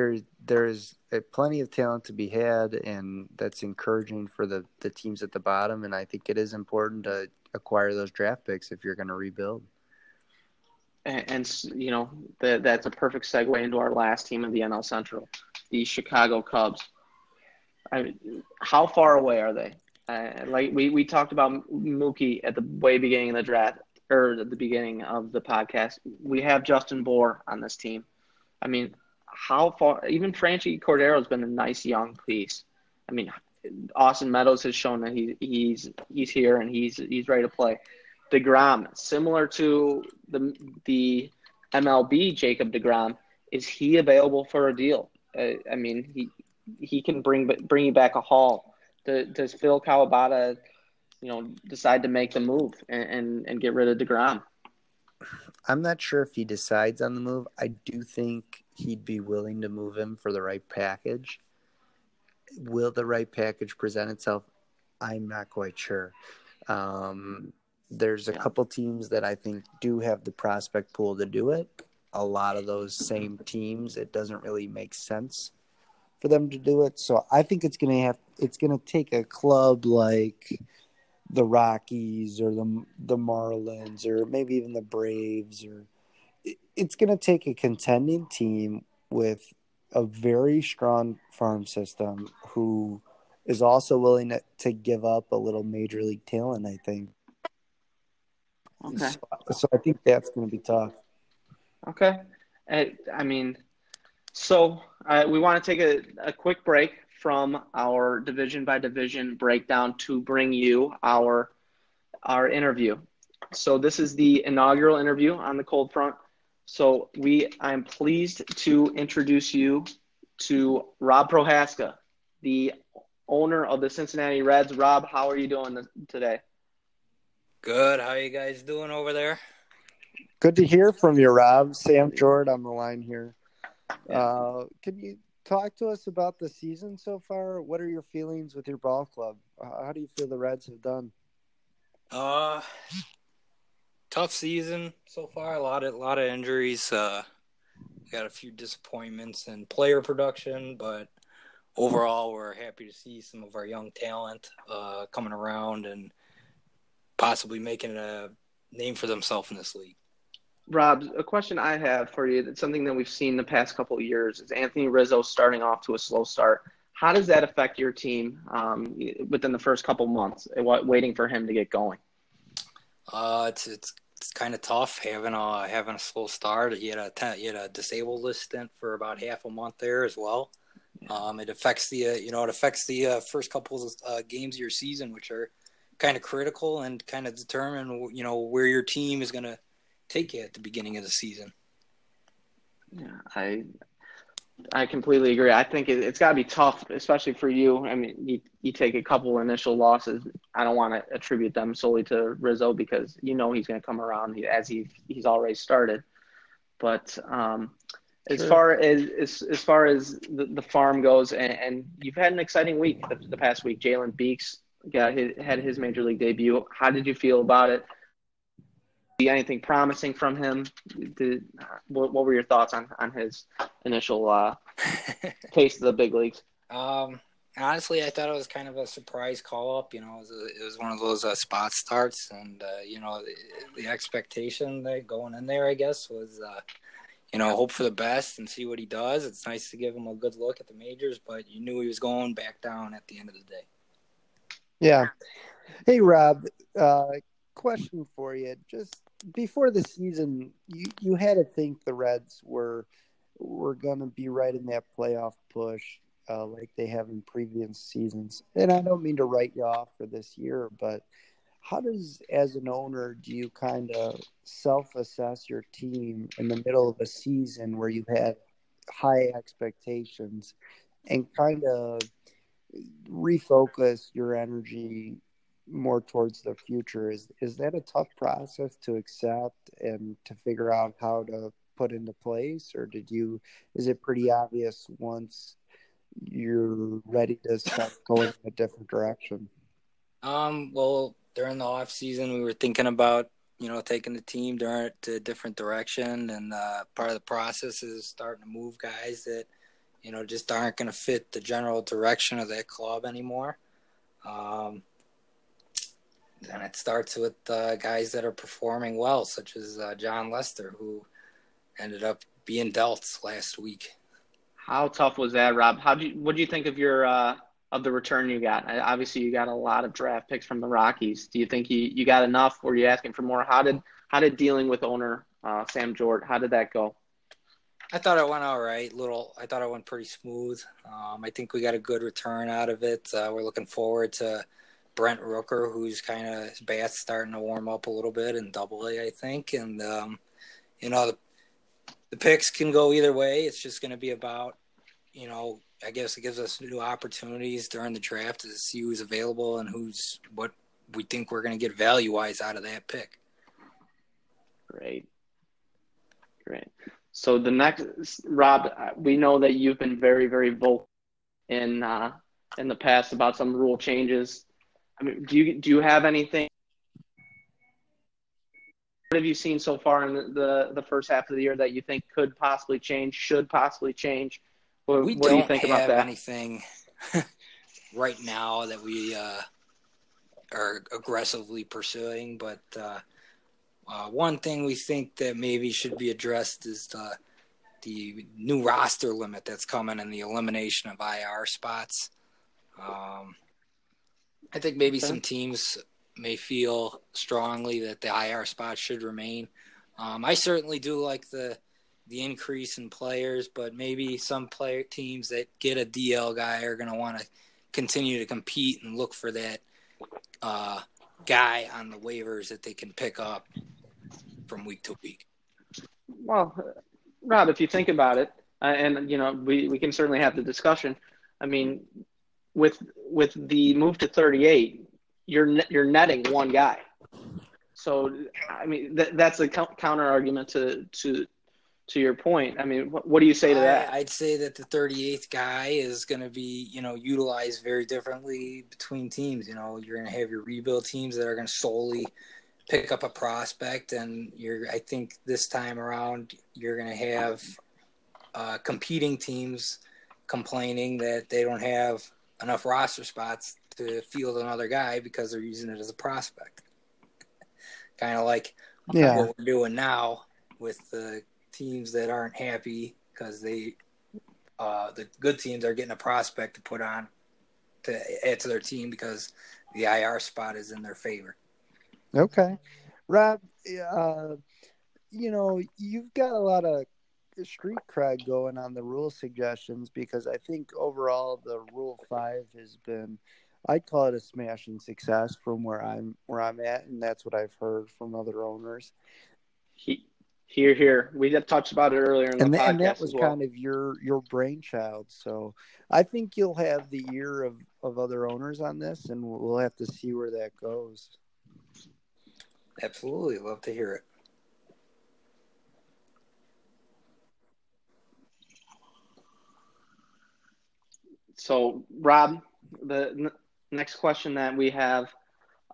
there's there's plenty of talent to be had, and that's encouraging for the the teams at the bottom. And I think it is important to acquire those draft picks if you're going to rebuild. And, and you know that that's a perfect segue into our last team of the NL Central, the Chicago Cubs. I mean, how far away are they? Uh, like we, we talked about Mookie at the way beginning of the draft or the beginning of the podcast. We have Justin Bour on this team. I mean, how far? Even Franchy Cordero has been a nice young piece. I mean, Austin Meadows has shown that he, he's he's here and he's he's ready to play. Degrom, similar to the the MLB Jacob Degrom, is he available for a deal? I mean, he he can bring bring you back a haul. Does Phil Kawabata, you know, decide to make the move and, and, and get rid of Degrom? I'm not sure if he decides on the move. I do think he'd be willing to move him for the right package. Will the right package present itself? I'm not quite sure. Um, there's a couple teams that I think do have the prospect pool to do it. A lot of those same teams, it doesn't really make sense for them to do it. So I think it's gonna have it's gonna take a club like the Rockies or the the Marlins or maybe even the Braves or it's going to take a contending team with a very strong farm system who is also willing to, to give up a little major league talent, I think. Okay. So, so I think that's going to be tough. Okay. I, I mean, so uh, we want to take a, a quick break from our division by division breakdown to bring you our our interview. So this is the inaugural interview on the cold front. So we I'm pleased to introduce you to Rob Prohaska, the owner of the Cincinnati Reds. Rob, how are you doing today? Good. How are you guys doing over there? Good to hear from you, Rob. Sam George on the line here. Uh, can you talk to us about the season so far. What are your feelings with your ball club? How do you feel the Reds have done? Uh, tough season so far. A lot of lot of injuries. Uh, got a few disappointments in player production, but overall, we're happy to see some of our young talent uh, coming around and possibly making a name for themselves in this league. Rob, a question I have for you that's something that we've seen the past couple of years is Anthony Rizzo starting off to a slow start. How does that affect your team um, within the first couple months, waiting for him to get going? Uh, it's it's, it's kind of tough having a having a slow start. He had a ten, he had a disabled list stint for about half a month there as well. Um, it affects the uh, you know it affects the uh, first couple of uh, games of your season, which are kind of critical and kind of determine you know where your team is going to take you at the beginning of the season. Yeah, I I completely agree. I think it, has got to be tough, especially for you. I mean, you, you take a couple initial losses. I don't want to attribute them solely to Rizzo because you know he's going to come around as he he's already started. But um, as far as, as as far as the, the farm goes, and, and, you've had an exciting week the, the past week. Jalen Beeks got his, had his major league debut. How did you feel about it? See anything promising from him? Did, what, what, were your thoughts on, on his initial uh, taste of the big leagues? Um, honestly, I thought it was kind of a surprise call up. You know, it was, a, it was one of those uh, spot starts, and uh, you know, the, the, expectation that going in there, I guess, was, uh, you know, hope for the best and see what he does. It's nice to give him a good look at the majors, but you knew he was going back down at the end of the day. Yeah. Hey, Rob, uh, question for you. Just before the season, you, you had to think the Reds were were going to be right in that playoff push uh, like they have in previous seasons. And I don't mean to write you off for this year, but how does, as an owner, do you kind of self assess your team in the middle of a season where you had high expectations and kind of refocus your energy more towards the future is is that a tough process to accept and to figure out how to put into place? Or did you is it pretty obvious once you're ready to start going in a different direction? Um well during the off season we were thinking about you know taking the team during to a different direction. And uh, part of the process is starting to move guys that you know just aren't going to fit the general direction of that club anymore. Um, and it starts with uh, guys that are performing well such as uh, jon lester who ended up being dealt last week how tough was that rob how do you what do you think of your uh, of the return you got. Obviously, you got a lot of draft picks from the Rockies. Do you think you, you got enough? Were you asking for more? How did how did dealing with owner uh, Sam George? How did that go? I thought it went all right. Little, I thought it went pretty smooth. Um, I think we got a good return out of it. Uh, we're looking forward to Brent Rooker, who's kind of bat's starting to warm up a little bit in Double A, I think. And um, you know, the, the picks can go either way. It's just going to be about you know I guess it gives us new opportunities during the draft to see who's available and who's what we think we're going to get value wise out of that pick. Great. Great. So the next, Rob, we know that you've been very, very vocal in uh, in the past about some rule changes. I mean, do you do you have anything? What have you seen so far in the, the, the first half of the year that you think could possibly change, should possibly change? What, we what do you think about that? anything right now that we uh, are aggressively pursuing, but uh, uh, one thing we think that maybe should be addressed is the the new roster limit that's coming and the elimination of IR spots. Um, I think maybe okay. some teams may feel strongly that the IR spot should remain. Um, I certainly do like the the increase in players, but maybe some player teams that get a DL guy are going to want to continue to compete and look for that uh, guy on the waivers that they can pick up from week to week. Well, Rob, if you think about it, uh, and you know, we, we can certainly have the discussion. I mean, with with the move to 38, you're you're netting one guy. So, I mean, th- that's a counter argument to to to your point. I mean, what, what do you say to that? I, would say that the 38th guy is going to be, you know, utilized very differently between teams. You know, you're going to have your rebuild teams that are going to solely pick up a prospect, and you're. I think this time around, you're going to have uh, competing teams complaining that they don't have enough roster spots to field another guy because they're using it as a prospect. kind of like yeah. what we're doing now with the teams that aren't happy because they uh, the good teams are getting a prospect to put on to add to their team because the IR spot is in their favor. Okay, Rob, uh, you know you've got a lot of street cred going on the rule suggestions because I think overall the Rule Five has been. I'd call it a smashing success from where I'm where I'm at, and that's what I've heard from other owners. He here, here. We had touched about it earlier in the and, podcast. And that was well. kind of your your brainchild. So I think you'll have the ear of, of other owners on this, and we'll have to see where that goes. Absolutely, love to hear it. So, Rob, the n- next question that we have.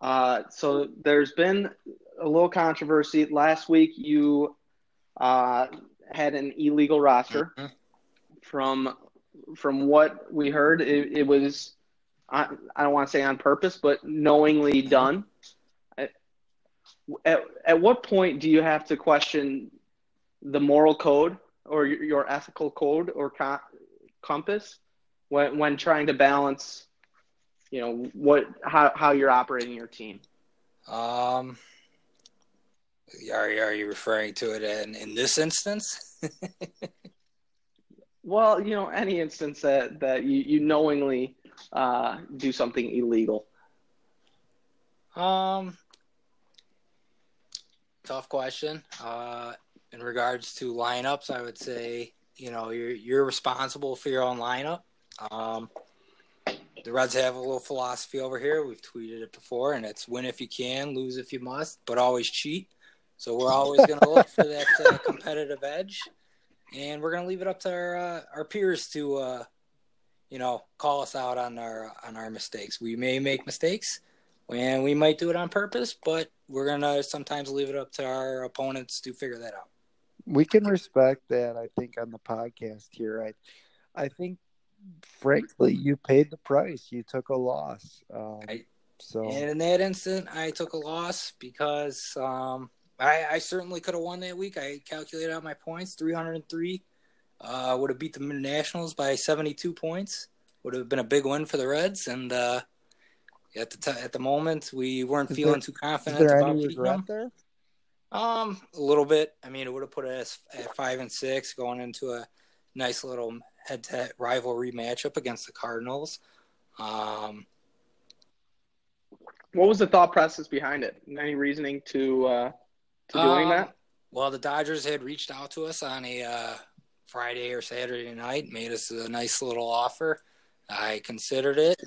Uh, so, there's been a little controversy. Last week, you uh, had an illegal roster. Mm-hmm. From from what we heard, it, it was I, I don't want to say on purpose, but knowingly mm-hmm. done. At, at, at what point do you have to question the moral code or your, your ethical code or co- compass when when trying to balance, you know, what how how you're operating your team? Um, are are you referring to it in in this instance? well, you know, any instance that that you you knowingly uh, do something illegal. Um, tough question. Uh, in regards to lineups, I would say you know you're you're responsible for your own lineup. Um, the Reds have a little philosophy over here. We've tweeted it before, and it's win if you can, lose if you must, but always cheat. So we're always going to look for that uh, competitive edge, and we're going to leave it up to our uh, our peers to, uh, you know, call us out on our on our mistakes. We may make mistakes, and we might do it on purpose, but we're going to sometimes leave it up to our opponents to figure that out. We can respect that. I think on the podcast here, I, I think, frankly, you paid the price. You took a loss. Um, I, so and in that instant, I took a loss because um, I, I certainly could have won that week. I calculated out my points 303. Uh, would have beat the Nationals by 72 points. Would have been a big win for the Reds. And uh, at the t- at the moment, we weren't Is feeling there- too is confident there about any regret them. there? Um, a little bit. I mean, it would have put us at five and six, going into a nice little head-to-head rivalry matchup against the Cardinals. Um, What was the thought process behind it? Any reasoning to uh, to doing Um, that? Well, the Dodgers had reached out to us on a uh, Friday or Saturday night, made us a nice little offer. I considered it.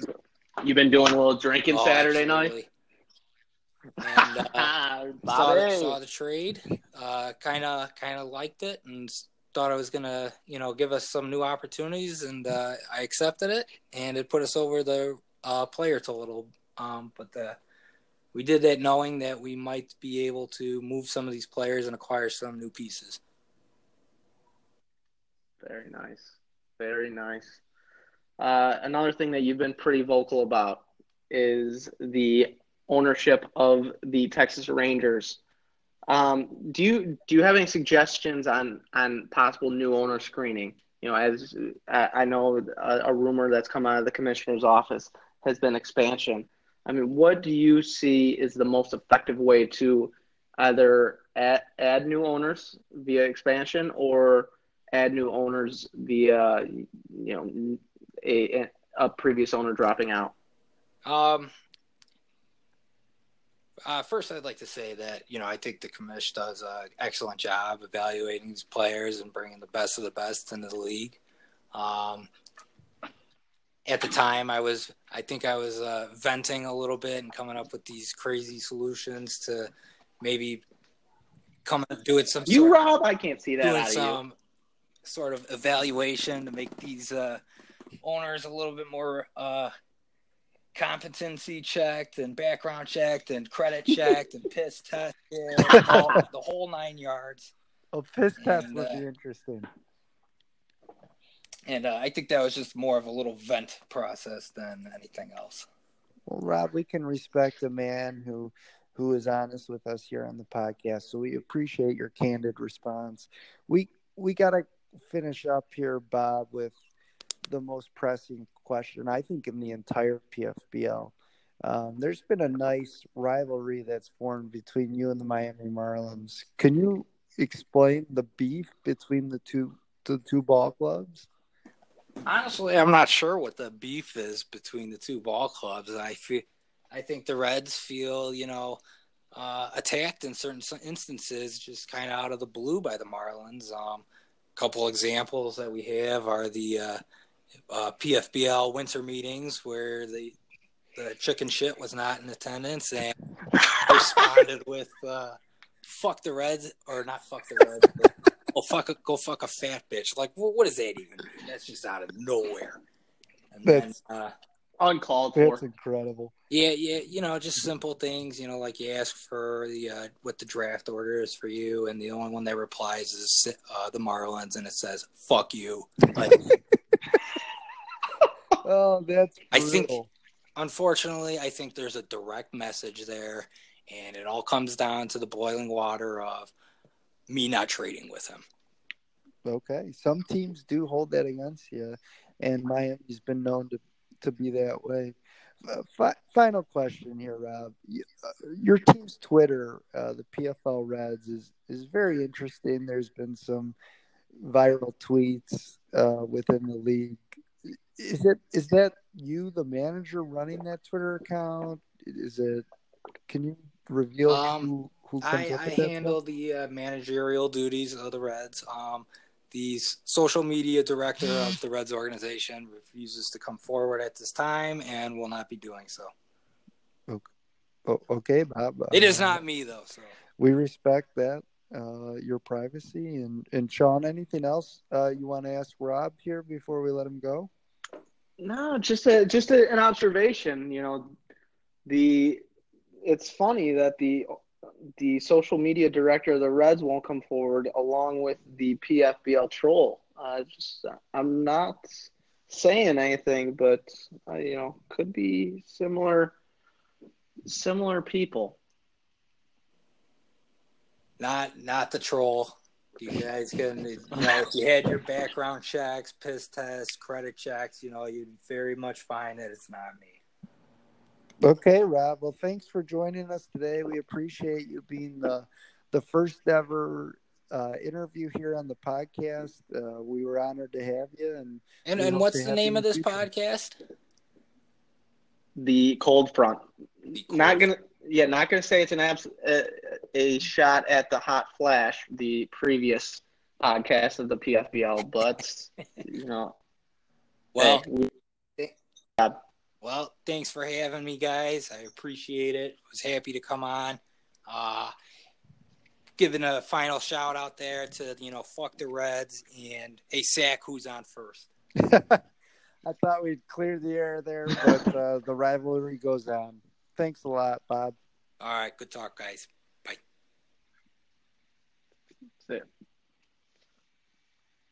You've been doing a little drinking Oh, Saturday night. absolutely. And uh, saw, the, saw the trade, uh, kind of kind of liked it, and thought it was gonna you know give us some new opportunities, and uh, I accepted it, and it put us over the uh, player total. Um, but the we did that knowing that we might be able to move some of these players and acquire some new pieces. Very nice. Very nice. Uh, another thing that you've been pretty vocal about is the ownership of the Texas Rangers. Um, do you do you have any suggestions on on possible new owner screening? You know, as I know a, a rumor that's come out of the commissioner's office has been expansion. I mean, what do you see is the most effective way to either add, add new owners via expansion or add new owners via you know a, a previous owner dropping out. Um, uh, first, I'd like to say that you know I think the commish does an excellent job evaluating these players and bringing the best of the best into the league. Um, at the time, I was I think I was uh, venting a little bit and coming up with these crazy solutions to maybe come and do it some You sort, Rob, I can't see that doing of some sort of evaluation to make these uh, owners a little bit more uh, competency checked and background checked and credit checked and piss tested, all, the whole nine yards. A piss test And, would uh, be interesting. And uh, I think that was just more of a little vent process than anything else. Well, Rob, we can respect a man who who is honest with us here on the podcast. So we appreciate your candid response. We we got to finish up here, Bob, with the most pressing question I think in the entire PFBL. Um, there's been a nice rivalry that's formed between you and the Miami Marlins. Can you explain the beef between the two the two ball clubs? Honestly, I'm not sure what the beef is between the two ball clubs. I feel, I think the Reds feel, you know, uh, attacked in certain instances, just kind of out of the blue by the Marlins. Um, a couple examples that we have are the uh, uh, PFBL winter meetings where the the chicken shit was not in attendance and responded with uh, "fuck the Reds" or not "fuck the Reds." But, Go fuck a go fuck a fat bitch. Like, well, what does that even mean? That's just out of nowhere. And then, That's- uh, Uncalled That's for. incredible. yeah, yeah, you know, just simple things. You know, like you ask for the uh, what the draft order is for you, and the only one that replies is uh, the Marlins, and it says "fuck you." Like, Oh, that's I think- unfortunately, I think there's a direct message there, and it all comes down to the boiling water of me not trading with him. Okay, some teams do hold that against you, and Miami's been known to to be that way. Uh, final question here, Rob. Uh, your team's Twitter, uh, the PFL Reds, is is very interesting. There's been some viral tweets uh, within the league. Is it is that you, the manager, running that Twitter account? Is it? Can you reveal Um, who who I, I handle the uh, managerial duties of the Reds. Um, the social media director of the Reds organization refuses to come forward at this time and will not be doing so. Oh, okay, Bob. It is Uh, not me though. So We respect that, uh, your privacy, and and Sean. Anything else uh, you want to ask Rob here before we let him go? No, just a just a, an observation. You know, the it's funny that the the social media director of the Reds won't come forward along with the PFBL troll. Uh, just I'm not saying anything, but uh, you know, could be similar similar people. not not the troll. You guys can, you know, if you had your background checks, piss tests, credit checks, you know, you'd very much find that it's not me. Okay, Rob. Well, thanks for joining us today. We appreciate you being the the first ever uh, interview here on the podcast. Uh, we were honored to have you, and And and what's the name of this future. podcast? The cold front. The Not gonna, yeah, not gonna say it's an abs- a, a shot at the hot flash, the previous podcast of the PFBL, but you know, Well, hey, we- Well, thanks for having me, guys. I appreciate it. Was happy to come on. Uh, giving a final shout out there to you know fuck the Reds and a sack who's on first. I thought we'd clear the air there, but uh, the rivalry goes on. Thanks a lot, Bob. All right, good talk, guys. Bye.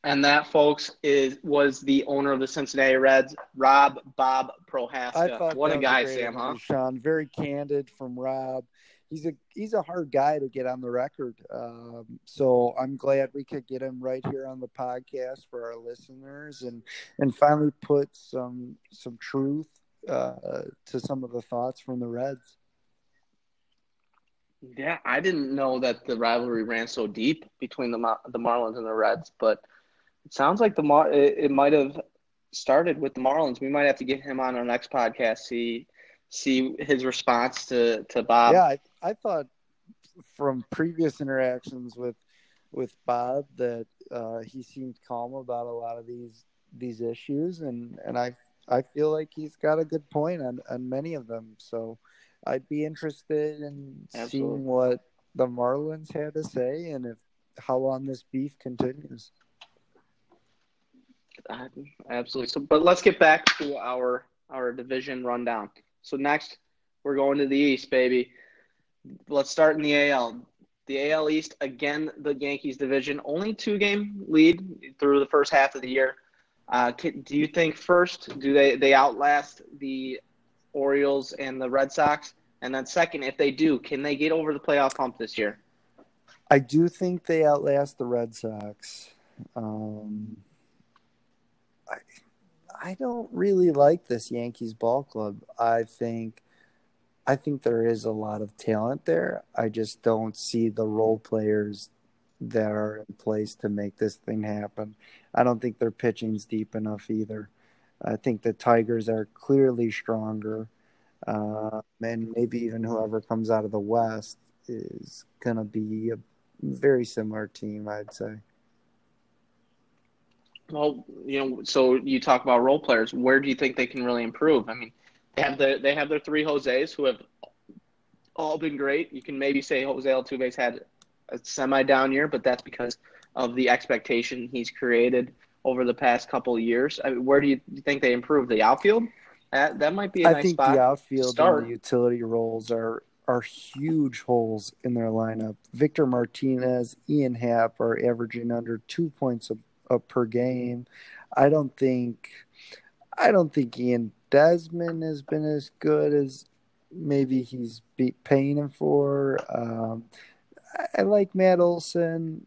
And that, folks, is was the owner of the Cincinnati Reds, Rob Bob I Prohaska. thought What that a was guy, great Sam, huh? Sean, very candid from Rob. He's a he's a hard guy to get on the record. Um, so I'm glad we could get him right here on the podcast for our listeners and and finally put some some truth uh, to some of the thoughts from the Reds. Yeah, I didn't know that the rivalry ran so deep between the Mar- the Marlins and the Reds, but it sounds like the Mar- it, it might have started with the Marlins. We might have to get him on our next podcast see see his response to to Bob. yeah, I, I thought from previous interactions with with Bob that uh, he seemed calm about a lot of these these issues, and and I I feel like he's got a good point on on many of them. So I'd be interested in Absolutely. seeing what the Marlins had to say and if how long this beef continues. Absolutely. So, but let's get back to our our division rundown. So next, we're going to the East, baby. Let's start in the AL. The AL East again, the Yankees division, only two game lead through the first half of the year. Uh, can, do you think first, do they they outlast the Orioles and the Red Sox? And then second, if they do, can they get over the playoff hump this year? I do think they outlast the Red Sox. Um, I, I don't really like this Yankees ball club. I think, I think there is a lot of talent there. I just don't see the role players that are in place to make this thing happen. I don't think their pitching's deep enough either. I think the Tigers are clearly stronger, uh, and maybe even whoever comes out of the West is gonna be a very similar team, I'd say. Well, you know, so you talk about role players. Where do you think they can really improve? I mean, they have the they have their three Jose's who have all been great. You can maybe say Jose Altuve's had a semi down year, but that's because of the expectation he's created over the past couple of years. I mean, where do you think they improve? The outfield? That that might be a I nice think the outfield start. and the utility roles are are huge holes in their lineup. Victor Martinez, Ian Happ are averaging under two points a, a per game. I don't think I don't think Ian Desmond has been as good as maybe he's be, paying him for. Um, I, I like Matt Olson.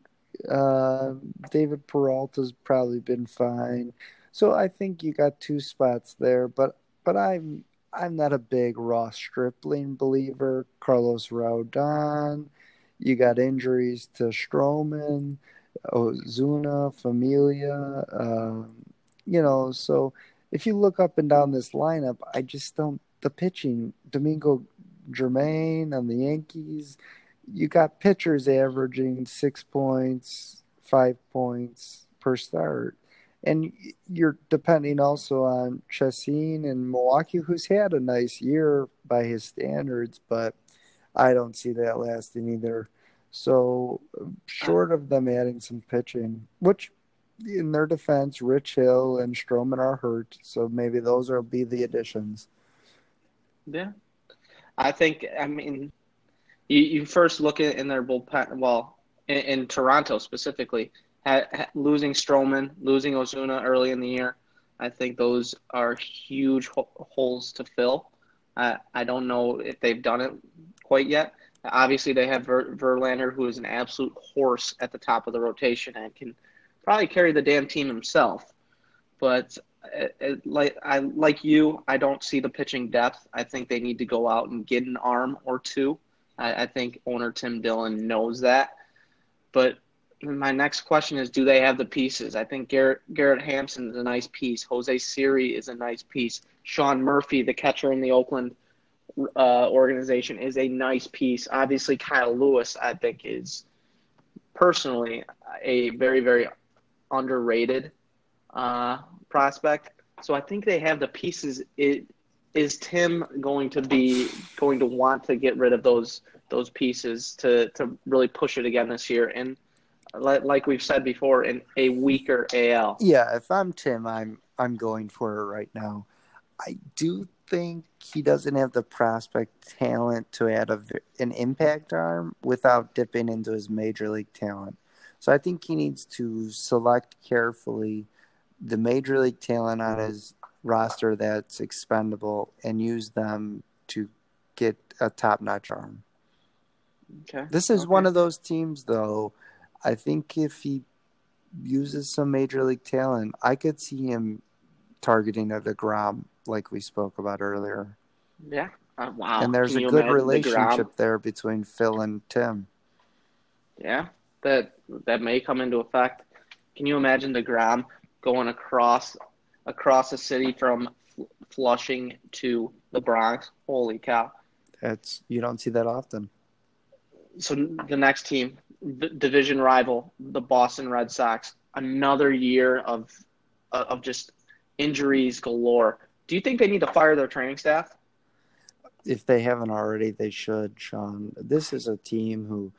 Uh, David Peralta's probably been fine. So I think you got two spots there, but but I'm I'm not a big Ross Stripling believer. Carlos Rodon, you got injuries to Stroman, Ozuna, Familia, um, you know. So if you look up and down this lineup, I just don't. The pitching, Domingo Germán on the Yankees, you got pitchers averaging six points, five points per start. And you're depending also on Chacin and Milwaukee, who's had a nice year by his standards, but I don't see that lasting either. So, short of them adding some pitching, which in their defense, Rich Hill and Stroman are hurt, so maybe those will be the additions. Yeah, I think. I mean, you, you first look at in their bullpen. Well, in, in Toronto specifically, ha, ha, losing Stroman, losing Ozuna early in the year, I think those are huge ho- holes to fill. I I don't know if they've done it quite yet. Obviously, they have Ver, Verlander, who is an absolute horse at the top of the rotation and can probably carry the damn team himself. But it, uh, it, like I like you, I don't see the pitching depth. I think they need to go out and get an arm or two. I, I think owner Tim Dillon knows that. But my next question is, do they have the pieces? I think Garrett Garrett Hampson is a nice piece. Jose Siri is a nice piece. Sean Murphy, the catcher in the Oakland uh, organization, is a nice piece. Obviously, Kyle Lewis, I think, is personally a very very underrated uh, prospect. So I think they have the pieces. It, is Tim going to be going to want to get rid of those those pieces to to really push it again this year? And like we've said before, in a weaker AL. Yeah, if I'm Tim, I'm I'm going for it right now. I do think he doesn't have the prospect talent to add a, an impact arm without dipping into his major league talent. So I think he needs to select carefully the major league talent on his roster that's expendable and use them to get a top notch arm. Okay. This is okay. one of those teams, though. I think if he uses some major league talent, I could see him targeting a DeGrom, like we spoke about earlier. Yeah. Uh, wow. And there's Can a good relationship there between Phil and Tim. Yeah that that may come into effect. Can you imagine DeGrom going across across the city from Flushing to the Bronx? Holy cow! That's you don't see that often. So the next team, division rival, the Boston Red Sox, another year of of just injuries galore. Do you think they need to fire their training staff? If they haven't already, they should, Sean. This is a team who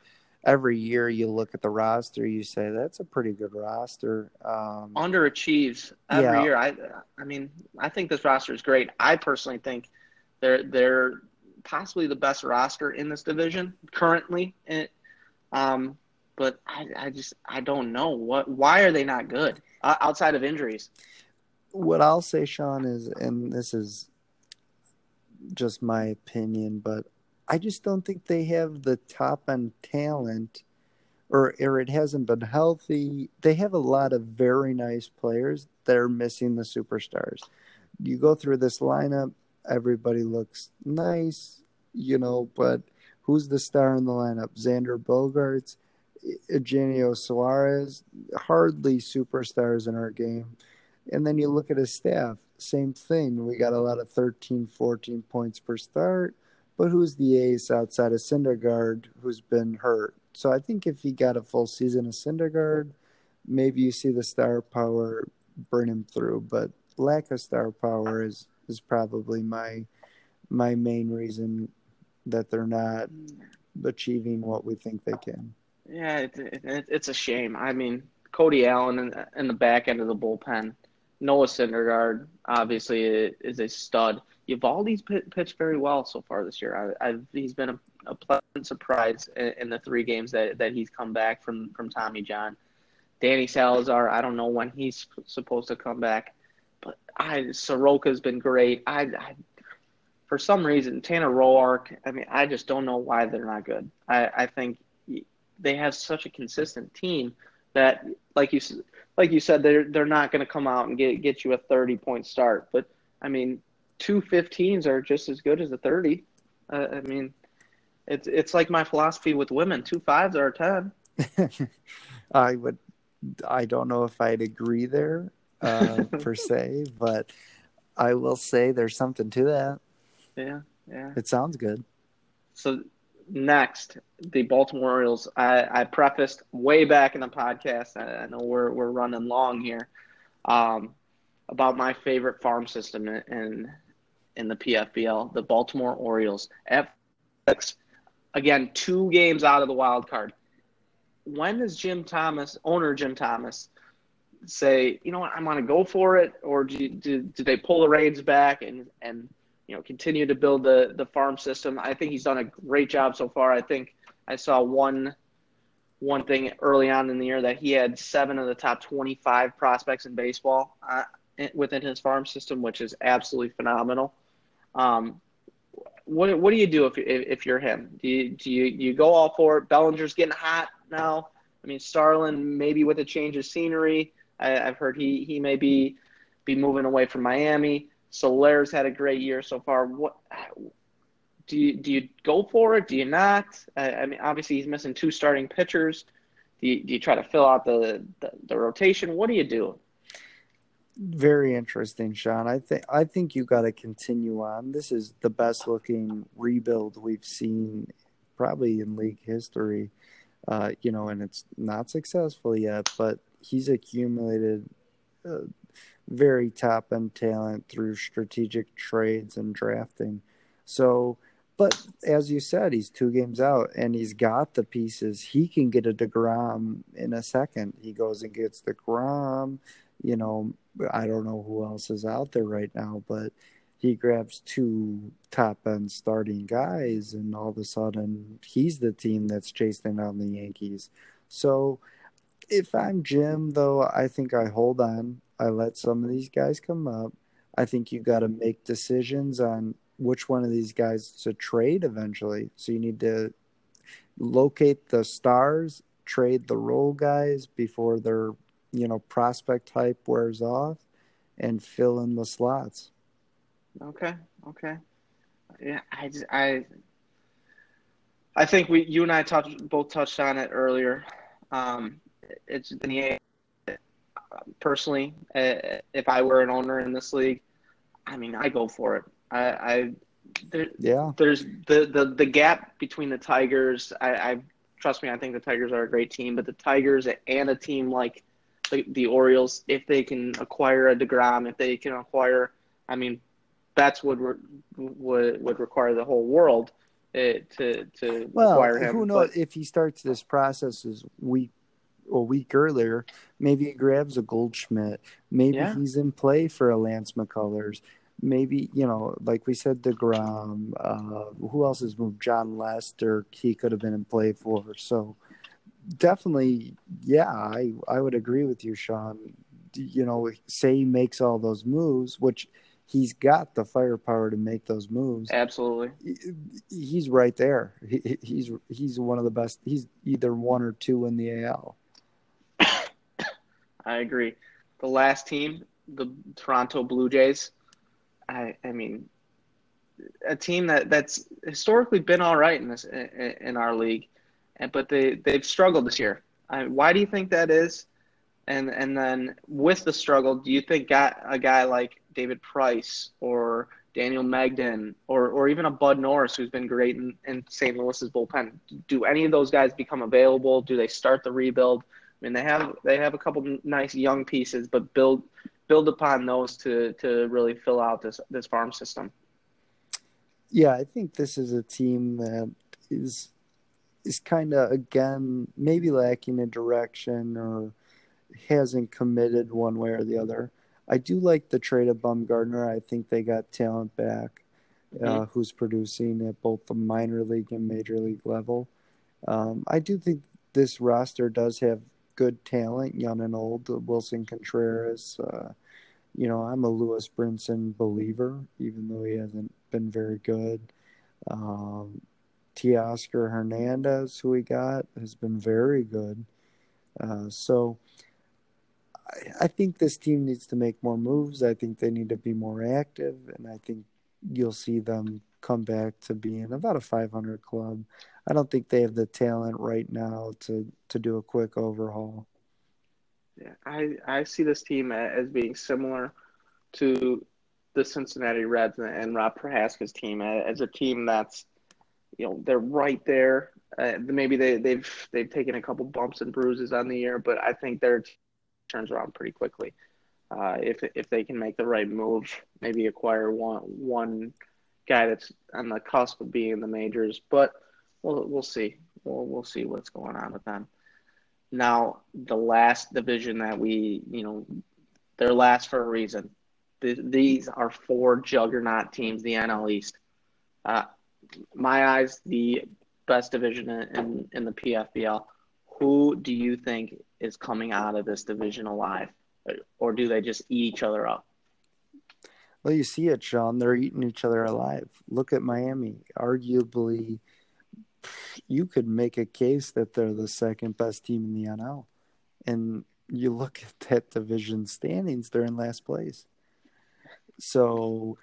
every year you look at the roster, you say that's a pretty good roster. Um, Underachieves every yeah. year. I, I mean, I think this roster is great. I personally think they're they're possibly the best roster in this division currently. And, um, but I, I just I don't know what why are they not good uh, outside of injuries. What I'll say, Sean, is, and this is just my opinion, but I just don't think they have the top end talent, or or it hasn't been healthy. They have a lot of very nice players that are missing the superstars. You go through this lineup, everybody looks nice, you know, but who's the star in the lineup? Xander Bogaerts, Eugenio Suarez, hardly superstars in our game. And then you look at his staff, same thing. We got a lot of 13, 14 points per start but who's the ace outside of Syndergaard who's been hurt? So I think if he got a full season of Syndergaard, maybe you see the star power burn him through. But lack of star power is is probably my my main reason that they're not achieving what we think they can. Yeah, it, it, it's a shame. I mean, Cody Allen in, in the back end of the bullpen, Noah Syndergaard obviously is a stud. Eovaldi's pitched very well so far this year. I, I've, he's been a, a pleasant surprise in, in, the three games that, that he's come back from, from Tommy John. Danny Salazar, I don't know when he's supposed to come back, but I Soroka's been great. I, I for some reason Tanner Roark. I mean, I just don't know why they're not good. I, I think they have such a consistent team, that, like you like you said, they're they're not going to come out and get get you a 30 point start. But I mean, two 15s are just as good as a 30. Uh, I mean, it's it's like my philosophy with women: two fives are a 10. I would. I don't know if I'd agree there uh, per se, but I will say there's something to that. Yeah, yeah. It sounds good. So next, the Baltimore Orioles. I, I prefaced way back in the podcast. I, I know we're we're running long here. Um, about my favorite farm system in, in the PFBL, the Baltimore Orioles. F again, two games out of the wild card. When does Jim Thomas, owner Jim Thomas, say, you know what, I'm going to go for it, or do, do do they pull the reins back and and you know continue to build the the farm system? I think he's done a great job so far. I think I saw one one thing early on in the year that he had seven of the top 25 prospects in baseball uh, within his farm system, which is absolutely phenomenal. Um, what what do you do if if you're him? Do you do you, you go all for it? Bellinger's getting hot now. I mean, Starlin maybe with a change of scenery. I, have heard he he may be be moving away from Miami. Soler's had a great year so far. What do you do? You go for it? Do you not? I, I mean, obviously he's missing two starting pitchers. Do you, do you try to fill out the, the, the rotation? What do you do? Very interesting, Sean. I think I think you got to continue on. This is the best looking rebuild we've seen probably in league history. Uh, you know, and it's not successful yet, but he's accumulated uh, very top end talent through strategic trades and drafting. So, but as you said, he's two games out and he's got the pieces. He can get a DeGrom in a second. He goes and gets the DeGrom you know, I don't know who else is out there right now, but he grabs two top end starting guys, and all of a sudden he's the team that's chasing down the Yankees. So if I'm Jim, though, I think I hold on. I let some of these guys come up. I think you got to make decisions on which one of these guys to trade eventually. So you need to locate the stars, trade the role guys before they're you know prospect type wears off and fill in the slots. Okay. Okay. Yeah, I just, I I think we you and I touched both touched on it earlier. Um, it's the personally, uh, if I were an owner in this league, I mean, I go for it. I, I there, yeah. There's the, the the gap between the Tigers. I, I trust me. I think the Tigers are a great team, but the Tigers and a team like the, the Orioles if they can acquire a Degrom, if they can acquire. I mean, that's would would would require the whole world uh, to to well, acquire him. Who knows but, if he starts this process as week a week earlier? Maybe he grabs a Goldschmidt. Maybe yeah. he's in play for a Lance McCullers. Maybe you know, like we said, Degrom. Uh, who else has moved? Jon Lester. He could have been in play for. So definitely, yeah, I I would agree with you, Sean. You know, say he makes all those moves, which he's got the firepower to make those moves. Absolutely, he's right there. He, he's he's one of the best. He's either one or two in the AL. I agree. The last team, the Toronto Blue Jays. I I mean, a team that that's historically been all right in this in, in our league but they they've struggled this year. why do you think that is? And and then with the struggle, do you think got a guy like David Price or Daniel Mengden or or even a Bud Norris who's been great in, in St. Louis's bullpen, do any of those guys become available? Do they start the rebuild? I mean, they have they have a couple nice young pieces, but build build upon those to to really fill out this this farm system. Yeah, I think this is a team that is is kind of again maybe lacking in direction or hasn't committed one way or the other. I do like the trade of Bumgarner. I think they got talent back, uh, mm-hmm. who's producing at both the minor league and major league level. Um, I do think this roster does have good talent, young and old. Willson Contreras. Uh, you know, I'm a Lewis Brinson believer, even though he hasn't been very good. Um, Teoscar Hernandez, who we got, has been very good. Uh, so I, I think this team needs to make more moves. I think they need to be more active, and I think you'll see them come back to being about a 500 club. I don't think they have the talent right now to to do a quick overhaul. Yeah, I I see this team as being similar to the Cincinnati Reds and Rob Prohaska's team as a team that's you know they're right there. Uh, maybe they, they've they've taken a couple bumps and bruises on the year, but I think their turns around pretty quickly. Uh, if if they can make the right move, maybe acquire one one guy that's on the cusp of being in the majors, but we'll we'll see. We'll we'll see what's going on with them. Now, the last division that we, you know, they're last for a reason. these are four juggernaut teams, the NL East. Uh, my eyes, the best division in, in the PFBL. Who do you think is coming out of this division alive? Or do they just eat each other up? Well, you see it, Sean. They're eating each other alive. Look at Miami. Arguably, you could make a case that they're the second best team in the NL. And you look at that division standings, they're in last place. So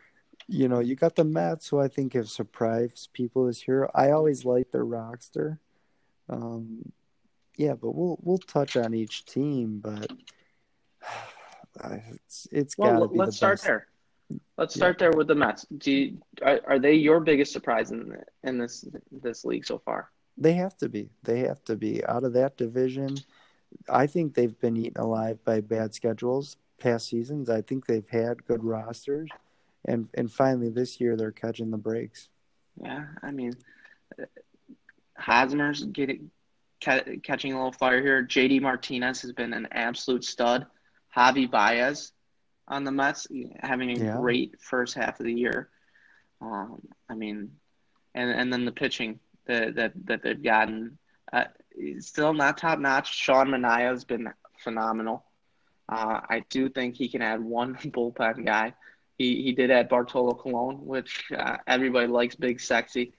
you know, you got the Mets, who I think have surprised people this year. I always like their roster. Um, yeah, but we'll we'll touch on each team, but it's it's well, got to be. Let's the start best. there. Let's start yeah. there with the Mets. Do you, are, are they your biggest surprise in in this this league so far? They have to be. They have to be out of that division. I think they've been eaten alive by bad schedules past seasons. I think they've had good rosters and and finally this year they're catching the breaks. Yeah, I mean, Hosmer's getting catching a little fire here. JD Martinez has been an absolute stud. Javi Baez on the Mets having a yeah. great first half of the year. Um, I mean, and and then the pitching that that, that they've gotten. Uh, still not top notch. Sean Manaea has been phenomenal. Uh, I do think he can add one bullpen guy he, he did add Bartolo Colon, which uh, everybody likes, big, sexy,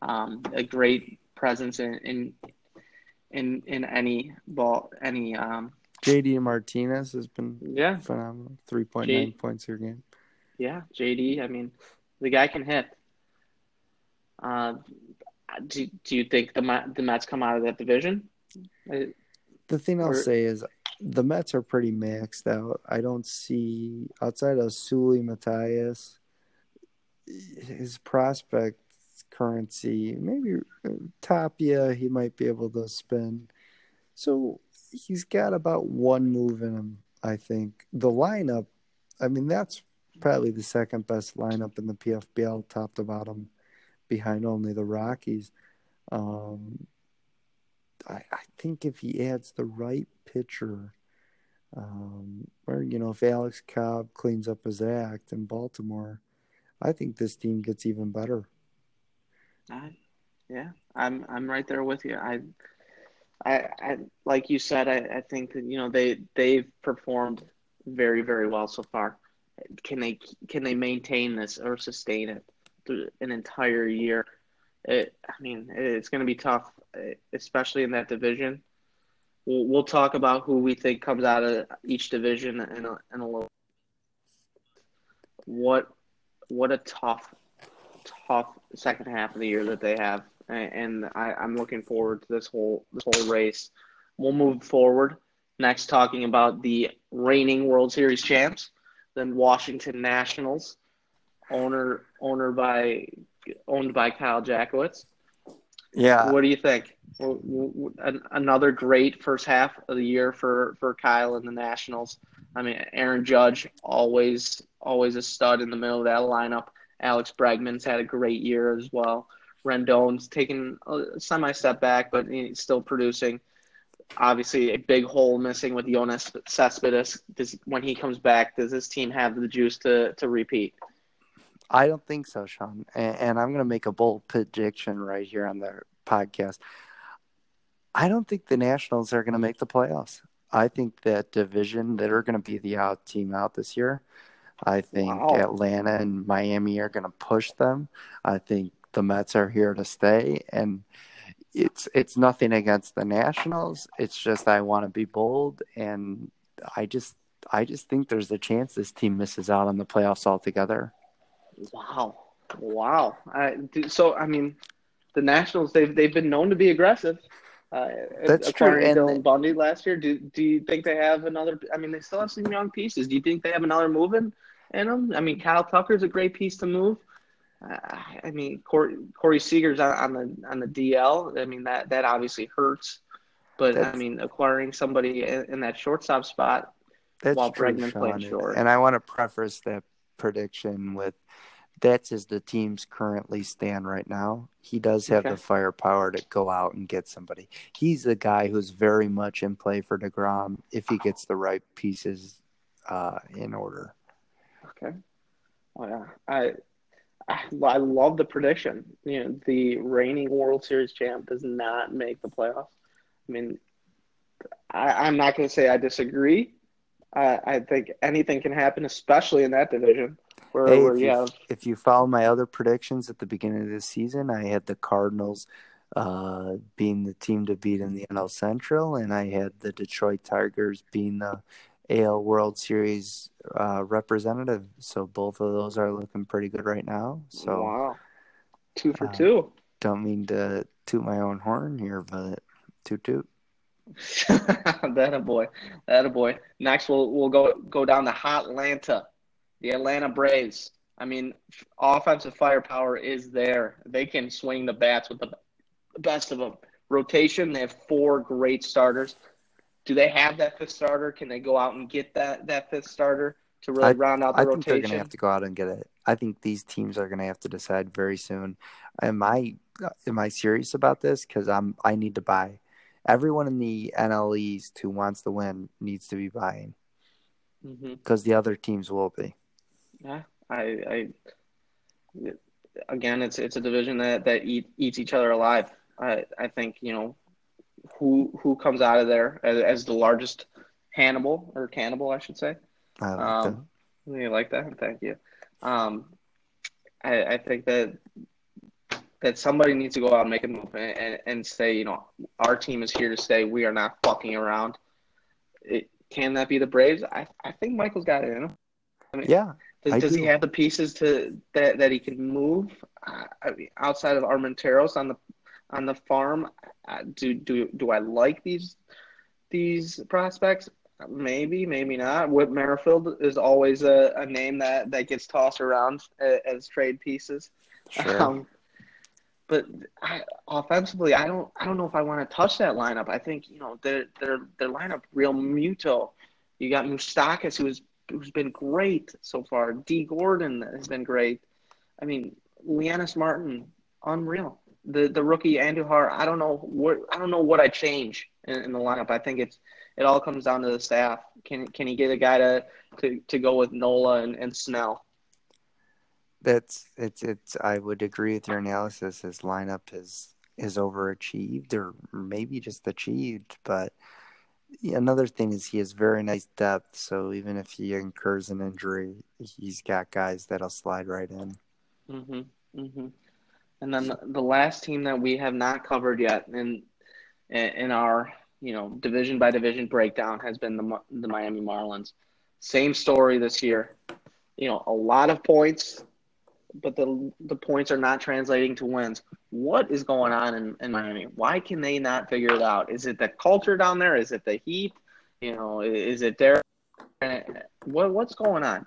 um, a great presence in in in, in any ball, any. Um, JD Martinez has been yeah phenomenal, three point nine points per game. Yeah, JD. I mean, the guy can hit. Uh, do, do you think the the Mets come out of that division? The thing I'll or, say is, the Mets are pretty maxed out. I don't see outside of Seuly Matias, his prospect currency. Maybe uh, Tapia, he might be able to spin. So he's got about one move in him. I think the lineup. I mean, that's probably the second best lineup in the PFBL, top to bottom, behind only the Rockies. Um, I, I think if he adds the right pitcher, um, or you know, if Alex Cobb cleans up his act in Baltimore, I think this team gets even better. I, yeah, I'm I'm right there with you. I, I, I like you said. I, I think that you know they they've performed very very well so far. Can they can they maintain this or sustain it through an entire year? It, I mean, it's going to be tough, especially in that division. We'll, we'll talk about who we think comes out of each division in a, in a little. What what a tough, tough second half of the year that they have, and I, I'm looking forward to this whole this whole race. We'll move forward next, talking about the reigning World Series champs, then Washington Nationals, owner owner by owned by Kyle Jackowitz. Yeah. What do you think? Another great first half of the year for, for Kyle and the Nationals. I mean, Aaron Judge always always a stud in the middle of that lineup. Alex Bregman's had a great year as well. Rendon's taken a semi step back, but he's still producing. Obviously, a big hole missing with Yoenis Cespedes. Does when he comes back, does this team have the juice to to repeat? I don't think so, Sean. And, and I'm going to make a bold prediction right here on the podcast. I don't think the Nationals are going to make the playoffs. I think that division that are going to be the out team out this year. I think wow. Atlanta and Miami are going to push them. I think the Mets are here to stay. And it's it's nothing against the Nationals. It's just I want to be bold, and I just I just think there's a chance this team misses out on the playoffs altogether. Wow, wow. I, so I mean, the Nationals they've they've been known to be aggressive. Uh, That's true. And Dylan Bundy last year. Do do you think they have another? I mean, they still have some young pieces. Do you think they have another move in, in them? I mean, Kyle Tucker's a great piece to move. Uh, I mean, Corey, Corey Seager's on, on the on the DL. I mean, that that obviously hurts. But I mean, acquiring somebody in, in that shortstop spot. That's While true, Bregman played short. And I want to preface that prediction with that's as the teams currently stand right now. He does have Okay. the firepower to go out and get somebody. He's the guy who's very much in play for DeGrom if he gets the right pieces uh, in order. Okay. Oh yeah, I, I I love the prediction. You know, the reigning World Series champ does not make the playoffs. I mean, I, I'm not going to say I disagree. I, I think anything can happen, especially in that division where, Hey, where if you if you follow my other predictions at the beginning of this season, I had the Cardinals uh, being the team to beat in the NL Central, and I had the Detroit Tigers being the AL World Series uh, representative. So both of those are looking pretty good right now. So wow, two for uh, two. don't mean to toot my own horn here, but toot toot. that a boy, that a boy. Next, we'll we'll go go down to Hot Atlanta, the Atlanta Braves. I mean, offensive firepower is there. They can swing the bats with the best of them. Rotation, they have four great starters. Do they have that fifth starter? Can they go out and get that that fifth starter to really I- round out the I think they're going to rotation? have to go out and get it. I think these teams are going to have to decide very soon. Am I uh, am I serious about this? Because I'm I need to buy. Everyone in the NL East who wants to win needs to be buying mm-hmm. because the other teams will be. Yeah, I, I again, it's it's a division that that eat, eats each other alive. I I think you know who who comes out of there as, as the largest Hannibal or cannibal, I should say. I like Um, you like that? Thank you. Um, I, I think that that somebody needs to go out and make a move and, and, and say, you know, our team is here to stay. We are not fucking around. It, can that be the Braves? I, I think Michael's got it in him. I mean. Yeah, does, does he have the pieces to that, that he can move? Uh, I mean, outside of Armenteros on the on the farm, uh, do do do I like these these prospects? Maybe, maybe not. Whit Merrifield is always a, a name that, that gets tossed around as, as trade pieces. sure. Um, but I, offensively, I don't I don't know if I want to touch that lineup. I think you know their their their lineup Realmuto. You got Moustakas, who's who's been great so far. Dee Gordon has been great. I mean, Leonys Martin, unreal. The the rookie Andujar, I don't know what I don't know what I change in, in the lineup. I think it's it all comes down to the staff. Can can he get a guy to to, to go with Nola and, and Snell? That's it's it's. I would agree with your analysis. His lineup is is overachieved, or maybe just achieved. But another thing is he has very nice depth. So even if he incurs an injury, he's got guys that'll slide right in. hmm hmm And then the, the last team that we have not covered yet in in our you know division by division breakdown has been the the Miami Marlins. Same story this year. You know, a lot of points, but the the points are not translating to wins. What is going on in, in Miami? Why can they not figure it out? Is it the culture down there? Is it the heat? You know, is it there? What what's going on?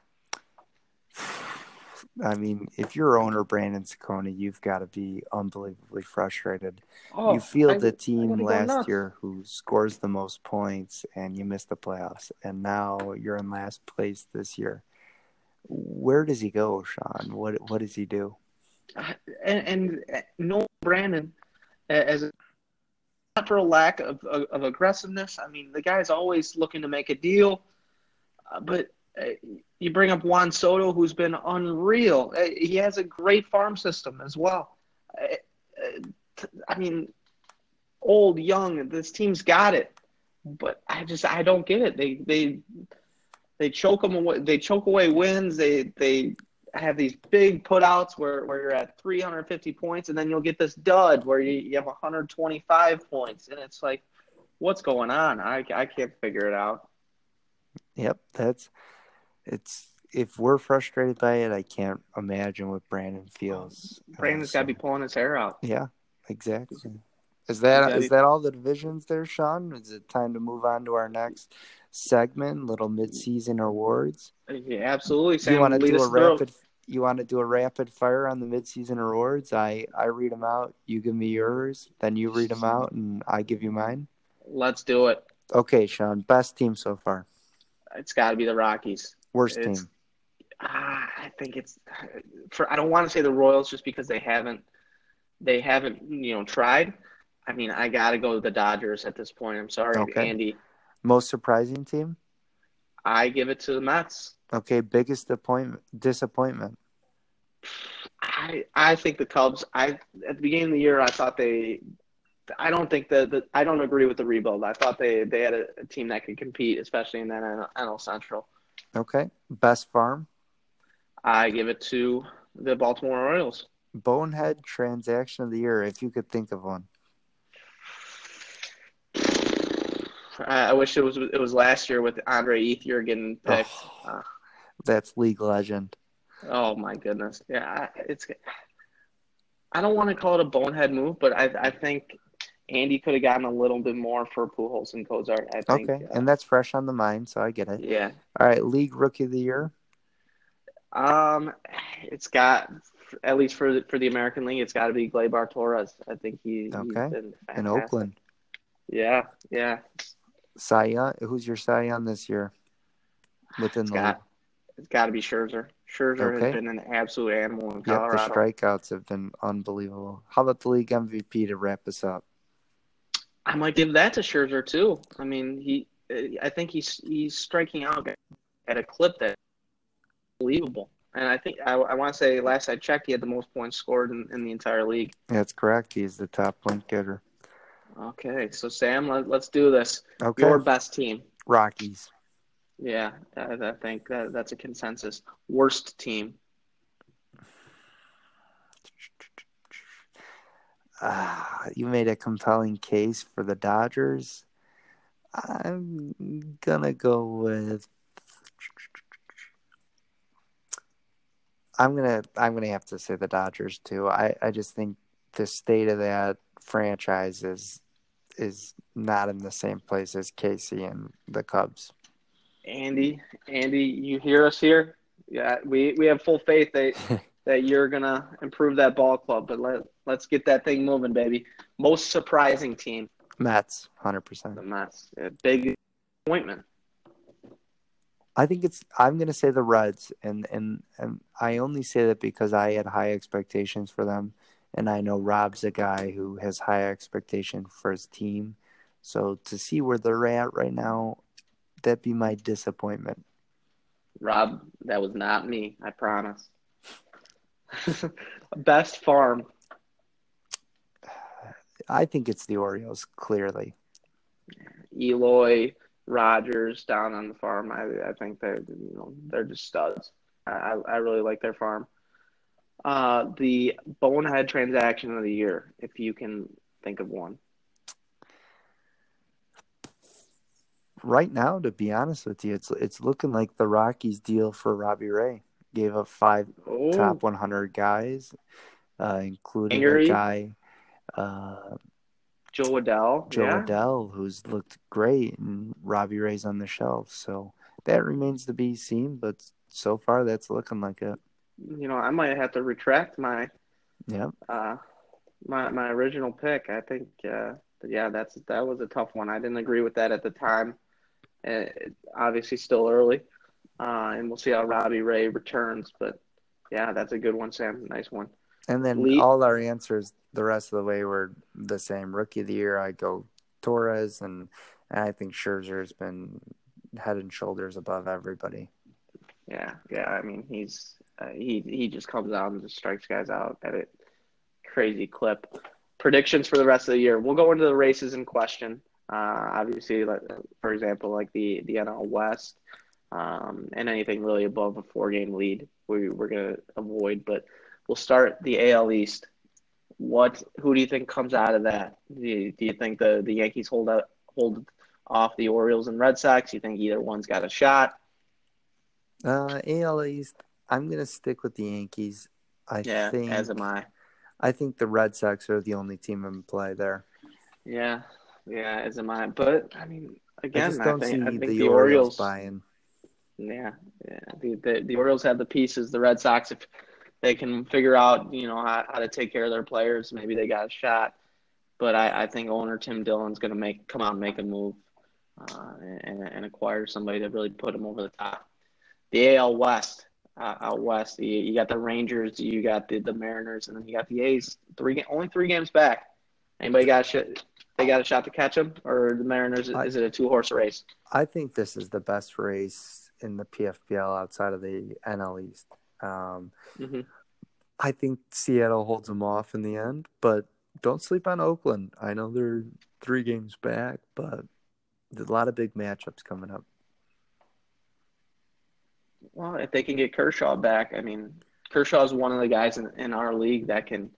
I mean, if you're owner Brandon Saccone, you've got to be unbelievably frustrated. Oh, you feel the team last year who scores the most points and you miss the playoffs, and now you're in last place this year. Where does he go, Sean? What what does he do? and, and no Brandon as a, a lack of, of, aggressiveness. I mean, the guy's always looking to make a deal, uh, but uh, you bring up Juan Soto, who's been unreal. Uh, he has a great farm system as well. I mean, old, young, this team's got it, but I just I don't get it. They they they choke them away. They choke away wins. They they have these big putouts where, where you're at 350 points, and then you'll get this dud where you, you have 125 points, and it's like, what's going on? I I can't figure it out. Yep, that's it's. If we're frustrated by it, I can't imagine what Brandon feels. Brandon's got to be pulling his hair out. Yeah, exactly. Is that Gotta is be- that all the divisions there, Sean? Is it time to move on to our next segment, little mid-season awards? Yeah, absolutely. Sam, you want to do a through. rapid? You want to do a rapid fire on the mid-season awards? I I read them out. You give me yours, then you read them out, and I give you mine. Let's do it. Okay, Sean. Best team so far. It's got to be the Rockies. Worst It's- team. Ah, I think it's for. I don't want to say the Royals just because they haven't, they haven't, you know, tried. I mean, I got to go with the Dodgers at this point. I'm sorry, Okay. Andy. Most surprising team. I give it to the Mets. Okay, biggest appointment disappointment. I I think the Cubs. I at the beginning of the year, I thought they. I don't think that the, I don't agree with the rebuild. I thought they they had a, a team that could compete, especially in that NL, NL Central. Okay, best farm. I give it to the Baltimore Orioles. Bonehead transaction of the year, if you could think of one. I, wish it was it was last year with Andre Ethier getting picked. Oh, that's league legend. Oh my goodness. Yeah, it's. I don't want to call it a bonehead move, but I I think Andy could have gotten a little bit more for Pujols and Cozart. I think. Okay, uh, and that's fresh on the mind, so I get it. yeah. All right, league rookie of the year. Um, it's got at least for the, for the American League, it's got to be Gleyber Torres. I think he, he's Okay. in. Oakland. Yeah, yeah. Cy Young. Who's your Cy Young this year? Within It's the got it's got to be Scherzer. Scherzer Okay. has been an absolute animal in league. Yep, the strikeouts have been unbelievable. How about the league MVP to wrap us up? I might give that to Scherzer too. I mean, he, eh, I think he's he's striking out at a clip that unbelievable. And I think I, I want to say last I checked, he had the most points scored in, in the entire league. That's correct. He's the top point getter. Okay, so Sam, let, let's do this. Okay, Your best team. Rockies. Yeah, I, I think that, that's a consensus. Worst team. Ah, you made a compelling case for the Dodgers. I'm gonna go with. I'm gonna I'm gonna have to say the Dodgers too. I, I just think the state of that franchise is is not in the same place as Casey and the Cubs. Andy, Andy, you hear us here? Yeah, we, we have full faith that that you're gonna improve that ball club. But let let's get that thing moving, baby. Most surprising team, Mets, hundred percent. the Mets. A big appointment. I think it's. I'm going to say the Reds, and, and and I only say that because I had high expectations for them, and I know Rob's a guy who has high expectation for his team. So to see where they're at right now, that'd be my disappointment. Rob, that was not me. I promise. Best farm. I think it's the Orioles, clearly. Eloy, Rogers down on the farm. I I think they're you know they're just studs. I I I really like their farm. Uh, the bonehead transaction of the year, if you can think of one. Right now, to be honest with you, it's it's looking like the Rockies deal for Robbie Ray. Gave up five Oh, top 100 guys, uh, including Angry. a guy. Uh, Jo Adell. Jo yeah. Adell, who's looked great, and Robbie Ray's on the shelf. So that remains to be seen, but so far that's looking like it. You know, I might have to retract my Yeah. uh my my original pick. I think uh yeah, that's that was a tough one. I didn't agree with that at the time. Uh, obviously still early. Uh and we'll see how Robbie Ray returns, but yeah, that's a good one, Sam. Nice one. And then Lee- all our answers the rest of the way were the same. Rookie of the year, I go Torres, and, and I think Scherzer's been head and shoulders above everybody. Yeah, yeah. I mean, he's uh, he he just comes out and just strikes guys out at a crazy clip. Predictions for the rest of the year. We'll go into the races in question. Uh, obviously, like, for example, like the the NL West. um, and anything really above a four game lead, we, we're to avoid. But we'll start the AL East. What? Who do you think comes out of that? Do you, do you think the, the Yankees hold out, hold off the Orioles and Red Sox? You think either one's got a shot? Uh, AL East. I'm gonna stick with the Yankees. I yeah, think. as am I. I think the Red Sox are the only team in play there. Yeah, yeah, as am I. But I mean, again, I don't think, I think the, the, Orioles buying. Yeah, yeah. The, the the Orioles have the pieces. The Red Sox, if they can figure out, you know, how, how to take care of their players, maybe they got a shot. But I, I think owner Tim Dillon's going to make come out and make a move uh, and, and acquire somebody to really put him over the top. The AL West, uh, out west, you, you got the Rangers, you got the, the Mariners, and then you got the A's. Three only three games back. Anybody got a shot? They got a shot to catch them, or the Mariners? I- is it a two horse race? I think this is the best race in the PFBL outside of the NL East. Um, hmm I think Seattle holds them off in the end, but don't sleep on Oakland. I know they're three games back, but there's a lot of big matchups coming up. Well, if they can get Kershaw back, I mean, Kershaw is one of the guys in, in our league that can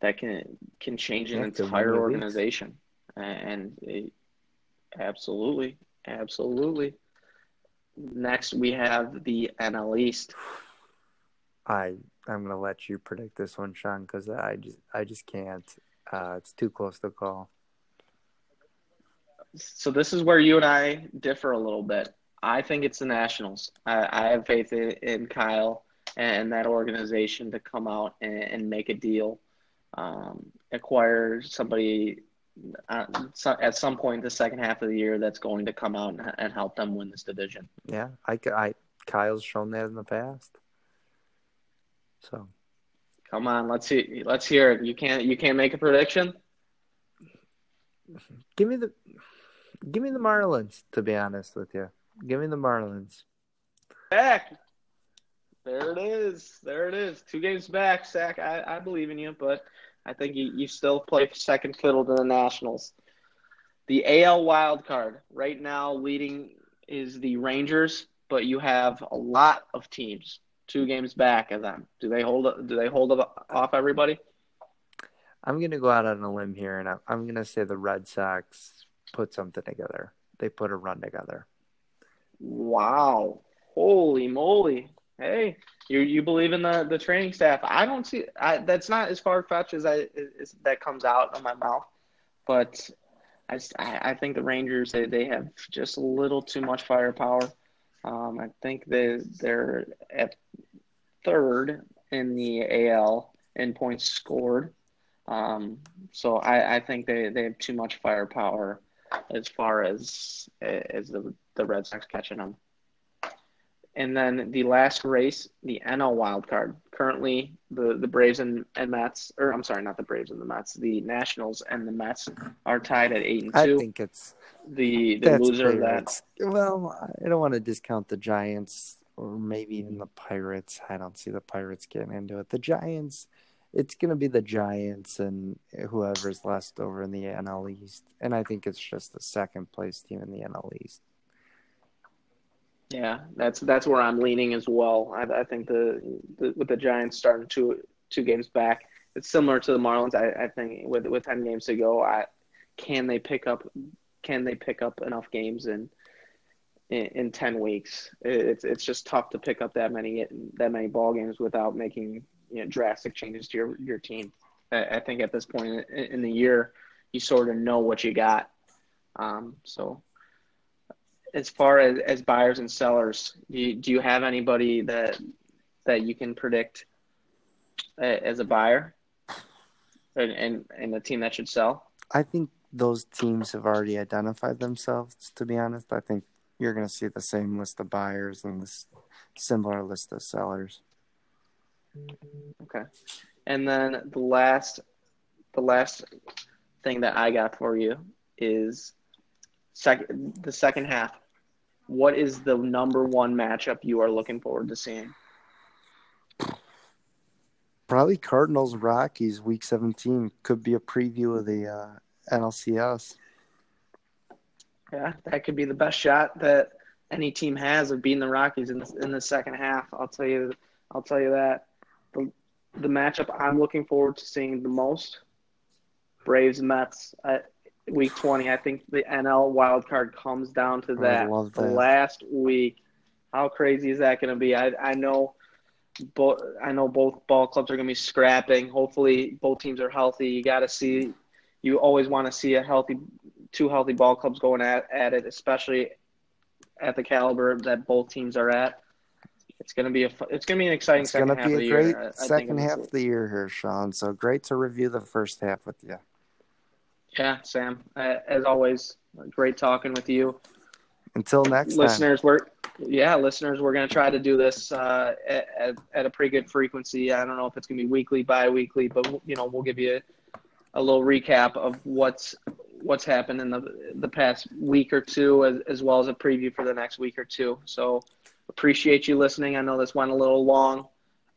that can can change an entire organization, and it, absolutely, absolutely. Next, we have the NL East. I I'm gonna let you predict this one, Sean, because I just I just can't. Uh, it's too close to call. So this is where you and I differ a little bit. I think it's the Nationals. I, I have faith in, in Kyle and that organization to come out and, and make a deal, um, acquire somebody uh, so, at some point the second half of the year that's going to come out and, and help them win this division. Yeah, I Kyle's shown that in the past. So Come on, let's see. Let's hear it. You can't. You can't make a prediction. give me the give me the Marlins. To be honest with you, give me the Marlins. Back. There it is. There it is. Two games back, Zach. I, I believe in you, but I think you, you still play second fiddle to the Nationals. The AL wild card right now leading is the Rangers, but you have a lot of teams two games back of them. Do they hold? Do they hold off everybody? I'm gonna go out on a limb here, and I'm, I'm gonna say the Red Sox put something together. They put a run together. Wow! Holy moly! Hey, you you believe in the the training staff? I don't see. I, that's not as far fetched as I as that comes out of my mouth, but I, I think the Rangers they, they have just a little too much firepower. Um, I think they they're at third in the AL in points scored. Um, so I, I think they, they have too much firepower as far as as the the Red Sox catching them. And then the last race, the NL wild card. Currently, the, the Braves and, and Mets, or I'm sorry, not the Braves and the Mets. The Nationals and the Mets are tied at eight and two. I think it's the the loser of that Well, I don't want to discount the Giants or maybe even the Pirates. I don't see the Pirates getting into it. The Giants, it's going to be the Giants and whoever's left over in the NL East, and I think it's just the second place team in the NL East. Yeah, that's that's where I'm leaning as well. I, I think the, the with the Giants starting two two games back, it's similar to the Marlins. I, I think with with ten games to go, I can they pick up can they pick up enough games in in, in ten weeks? It's it's just tough to pick up that many that many ball games without making you know drastic changes to your your team. I, I think at this point in, in the year, you sort of know what you got. Um, so as far as, as buyers and sellers, do you, do you have anybody that that you can predict uh, as a buyer and, and and a team that should sell? I think those teams have already identified themselves. To be honest, I think you're going to see the same list of buyers and this similar list of sellers. Okay, and then the last the last thing that I got for you is second the second half. What is the number one matchup you are looking forward to seeing? Probably Cardinals Rockies week 17 could be a preview of the uh, NLCS. Yeah, that could be the best shot that any team has of beating the Rockies in the, in the second half. I'll tell you, I'll tell you that. The, the matchup I'm looking forward to seeing the most, Braves Mets week 20. I think the NL wild card comes down to that, that. last week. How crazy is that going to be? I I know. Both I know both ball clubs are going to be scrapping. Hopefully, both teams are healthy. You got to see. You always want to see a healthy, two healthy ball clubs going at, at it, especially at the caliber that both teams are at. It's going to be a it's going to be an exciting It's second going to half be of a great year. I- I think second half of the year here, Sean. So great to review the first half with you. Yeah, Sam. Uh, as always, great talking with you. Until next time. listeners we're yeah listeners we're going to try to do this uh, at, at a pretty good frequency i don't know if it's going to be weekly bi-weekly but you know we'll give you a, a little recap of what's what's happened in the the past week or two as, as well as a preview for the next week or two so appreciate you listening i know this went a little long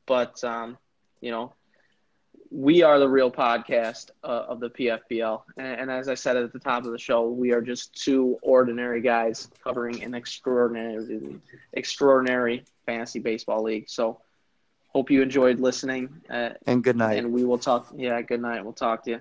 but um, you know we are the real podcast uh, of the PFBL. And, and as I said at the top of the show, we are just two ordinary guys covering an extraordinary, extraordinary fantasy baseball league. So hope you enjoyed listening. Uh, And good night. and we will talk. Yeah, good night. We'll talk to you.